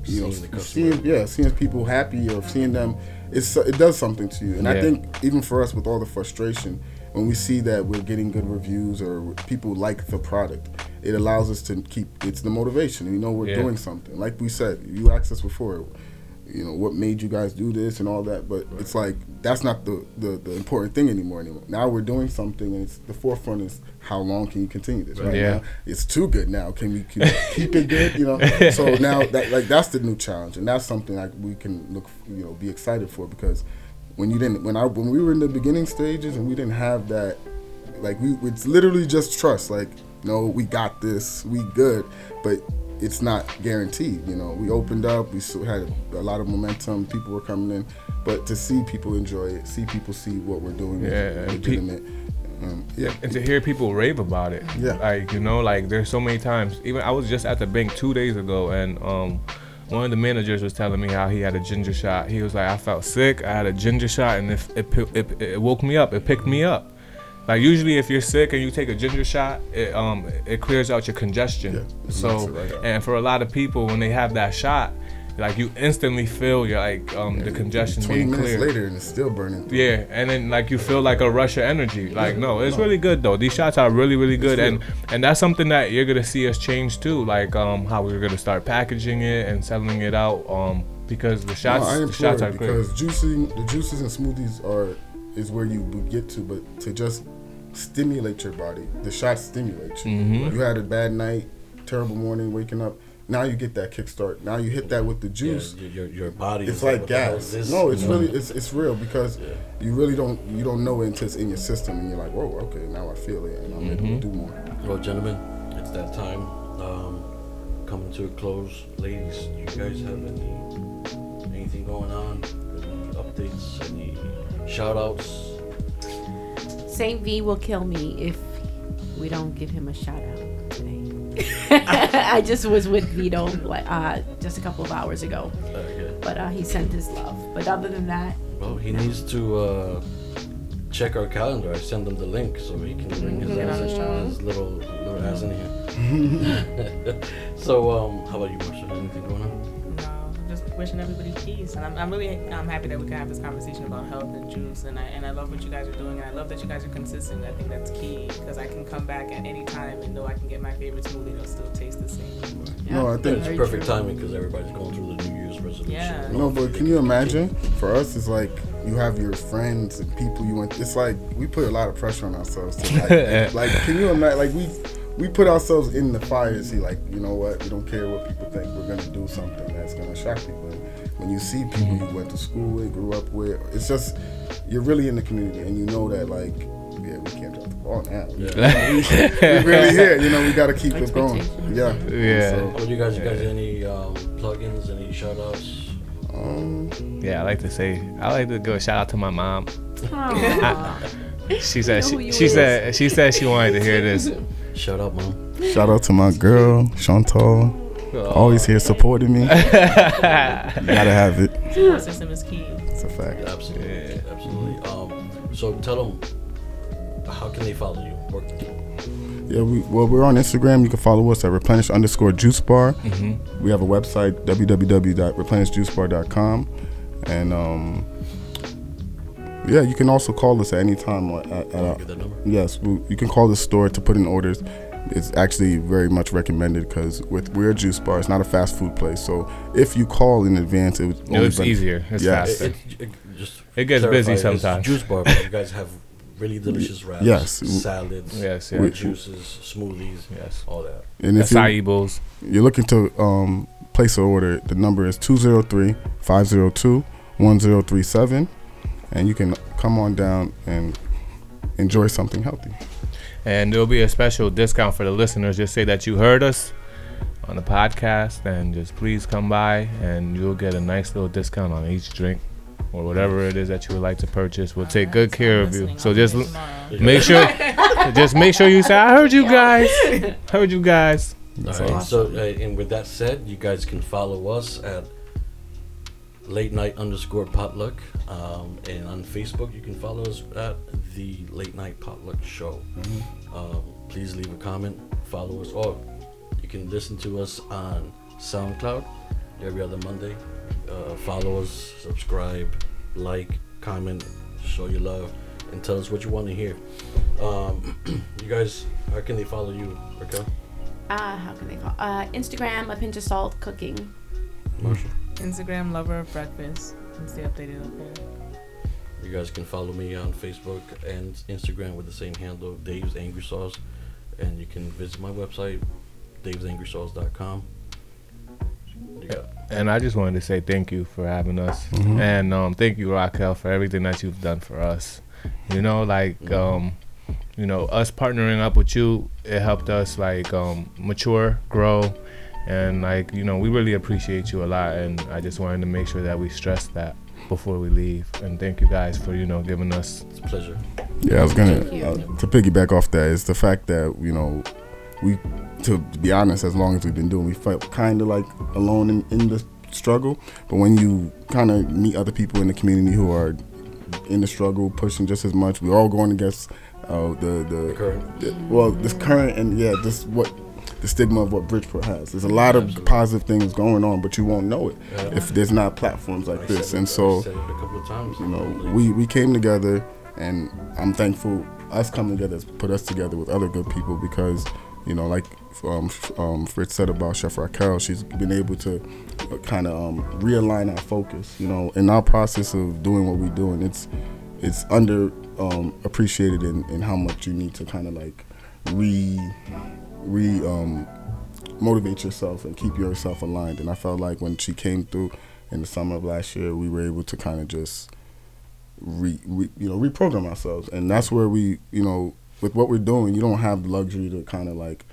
you know Seeing seeing yeah seeing people happy or seeing them it's it does something to you. And I think even for us with all the frustration when we see that we're getting good reviews or people like the product it allows us to keep it's the motivation. We know we're Yeah. doing something. Like we said you asked us before you know what made you guys do this and all that but it's like that's not the, the the important thing anymore anymore. Now we're doing something and it's the forefront is how long can you continue this right? Yeah. now it's too good now. Can we keep, keep it good you know? So now that like that's the new challenge and that's something like we can look you know be excited for because when you didn't when i when we were in the beginning stages and we didn't have that like we it's literally just trust like no we got this we good. But it's not guaranteed you know. We opened up we had a lot of momentum people were coming in but to see people enjoy it see people see what we're doing is Yeah, legitimate um, yeah. And to hear people rave about it. Yeah. like you know like there's so many times even i was just at the bank two days ago and um one of the managers was telling me how he had a ginger shot. He was like i felt sick i had a ginger shot and it, it, it, it woke me up it picked me up like usually if you're sick and you take a ginger shot it um it clears out your congestion Yeah, so right and for a lot of people when they have that shot like you instantly feel your like um the congestion being minutes clear. later and it's still burning. through. Yeah, and then like you feel like a rush of energy. Like no, it's really good though. These shots are really really good, and and that's something that you're gonna see us change too. Like um how we're gonna start packaging it and selling it out. Um because the No, shots I the shots are great. because juicing the juices and smoothies are is where you would get to, but to just stimulate your body, the shot stimulates you. Mhm. You had a bad night, terrible morning, waking up. Now you get that kickstart. Now you hit that with the juice. your, your, your body. It's is like what the hell gas. is? No, it's You really it's, it's real because Yeah. you really don't you don't know it until it's in your system and you're like, whoa, okay, now I feel it and I'm able Mm-hmm. to do more. Well, gentlemen, it's that time. Um, coming to a close, ladies. Do you guys have any anything going on? Any updates? Any shout outs? Saint V will kill me if we don't give him a shout out today. I just was with Vito like uh, just a couple of hours ago, yeah. but uh, he sent his love. But other than that, Well, he needs to uh, check our calendar. I send him the link so he can bring his, Get on ass, his little little ass in here. so, um, how about you, Marsha? Anything going on? No, just wishing everybody peace, and I'm, I'm really I'm happy that we can have this conversation about health and juice, and I and I love what you guys are doing, and I love that you guys are consistent. I think that's key because I can come back at any time and know I can get my favorite smoothie and it'll still taste the same. No, I think It's perfect true. timing because everybody's going through the New Year's resolution. Yeah. No, but can you imagine? For us, it's like you have your friends and people you want. It's like we put a lot of pressure on ourselves. To like, like, can you imagine? Like we we put ourselves in the fire to see, like, you know what? We don't care what people think. We're gonna do something that's gonna shock people. And when you see people you went to school with, grew up with, it's just you're really in the community, and you know that, like, yeah, we can't drop the ball now. Yeah. we really here. You know, we got to keep this going. Yeah. Yeah. So, What do you guys? You guys any um, plugins? Any shout outs? um, Yeah, I like to say I like to go shout out to my mom. Aw. She said she, she said she said she wanted to hear this. Shout out, mom. shout out to my girl Chantal. Always here supporting me. Gotta have it. Support system is key. It's a fact. Absolutely, absolutely. Um, so tell them how can they follow you? Or, Yeah, we well we're on Instagram. You can follow us at replenish underscore juice bar. Mm-hmm. We have a website www.replenishjuicebar.com, and um, yeah, you can also call us at any time. At, at, at our, get that number. yes, we, you can call the store to put in orders. It's actually very much recommended because with we're a juice bar, it's not a fast food place. So if you call in advance, it would It only was benefit- easier. It's Yeah. faster. It, it, it just It gets clarify, busy it's sometimes. Juice bar, but you guys have really delicious wraps. Yes. Salads. Yes, fruit yes. juices, smoothies, Yes. all that. And if you, Acai bowls. you're looking to um, place an order, the number is 203 502 1037. And you can come on down and enjoy something healthy. And there'll be a special discount for the listeners. Just say that you heard us on the podcast and just please come by and you'll get a nice little discount on each drink or whatever it is that you would like to purchase. We'll take good care of you. So just l- make sure just make sure you say I heard you guys. Heard you guys. All right. So, uh, and with that said, you guys can follow us at late night underscore potluck, um, and on Facebook you can follow us at the late night potluck show. Um, please leave a comment, follow us, or you can listen to us on SoundCloud every other Monday. Uh, follow us, subscribe, like, comment, show your love, and tell us what you want to hear. Um, you guys, how can they follow you, Raquel? uh, how can they call? Uh, Instagram, a pinch of salt cooking. Marsha? Instagram lover of breakfast and stay updated up there. You guys can follow me on Facebook and Instagram with the same handle, Dave's Angry Sauce. And you can visit my website, davesangry.sauce.com. You got And I just wanted to say thank you for having us, and um, thank you Raquel for everything that you've done for us. You know, like um, you know, us partnering up with you, it helped us like um, mature, grow, and like you know, we really appreciate you a lot. And I just wanted to make sure that we stress that before we leave. And thank you guys for you know giving us. it's a pleasure. Yeah, I was gonna uh, to piggyback off that is the fact that you know we, to be honest, as long as we've been doing, we felt kind of like alone in, in the struggle. But when you kind of meet other people in the community who are in the struggle, pushing just as much, we're all going against uh, the the Current. the- well, this current and yeah, this what the stigma of what Bridgeport has. There's a lot of Absolutely. positive things going on, but you won't know it Yeah. if there's not platforms like I this. And so said it a couple of times. you know, we, we came together, and I'm thankful us coming together has put us together with other good people because, you know, like um, um, Fritz said about Chef Raquel, she's been able to kind of um, realign our focus. You know, in our process of doing what we're doing, it's it's under um, appreciated in, in how much you need to kind of like re re um, motivate yourself and keep yourself aligned. And I felt like when she came through in the summer of last year, we were able to kind of just re, re you know reprogram ourselves, and that's where we you know with what we're doing, you don't have the luxury to kind of like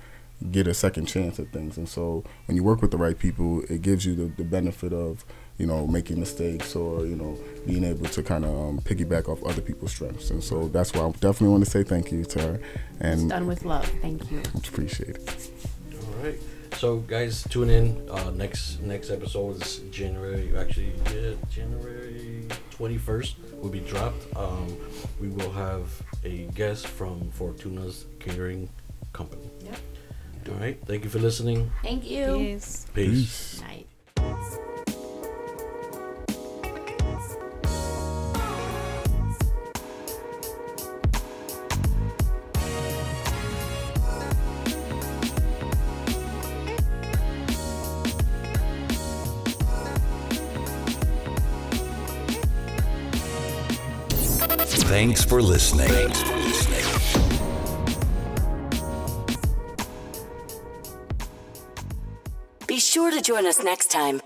get a second chance at things. And so when you work with the right people, it gives you the, the benefit of you know making mistakes or you know being able to kind of um, piggyback off other people's strengths. And so that's why I definitely want to say thank you to her It's and done with love. Thank you. much appreciated. All right. So guys, tune in. Uh, next next episode is January. Actually, yeah, January twenty first will be dropped. Um, we will have a guest from Fortuna's Catering Company. Yep. All right. Thank you for listening. Thank you. Peace. Peace. Night. Thanks for listening. Be sure to join us next time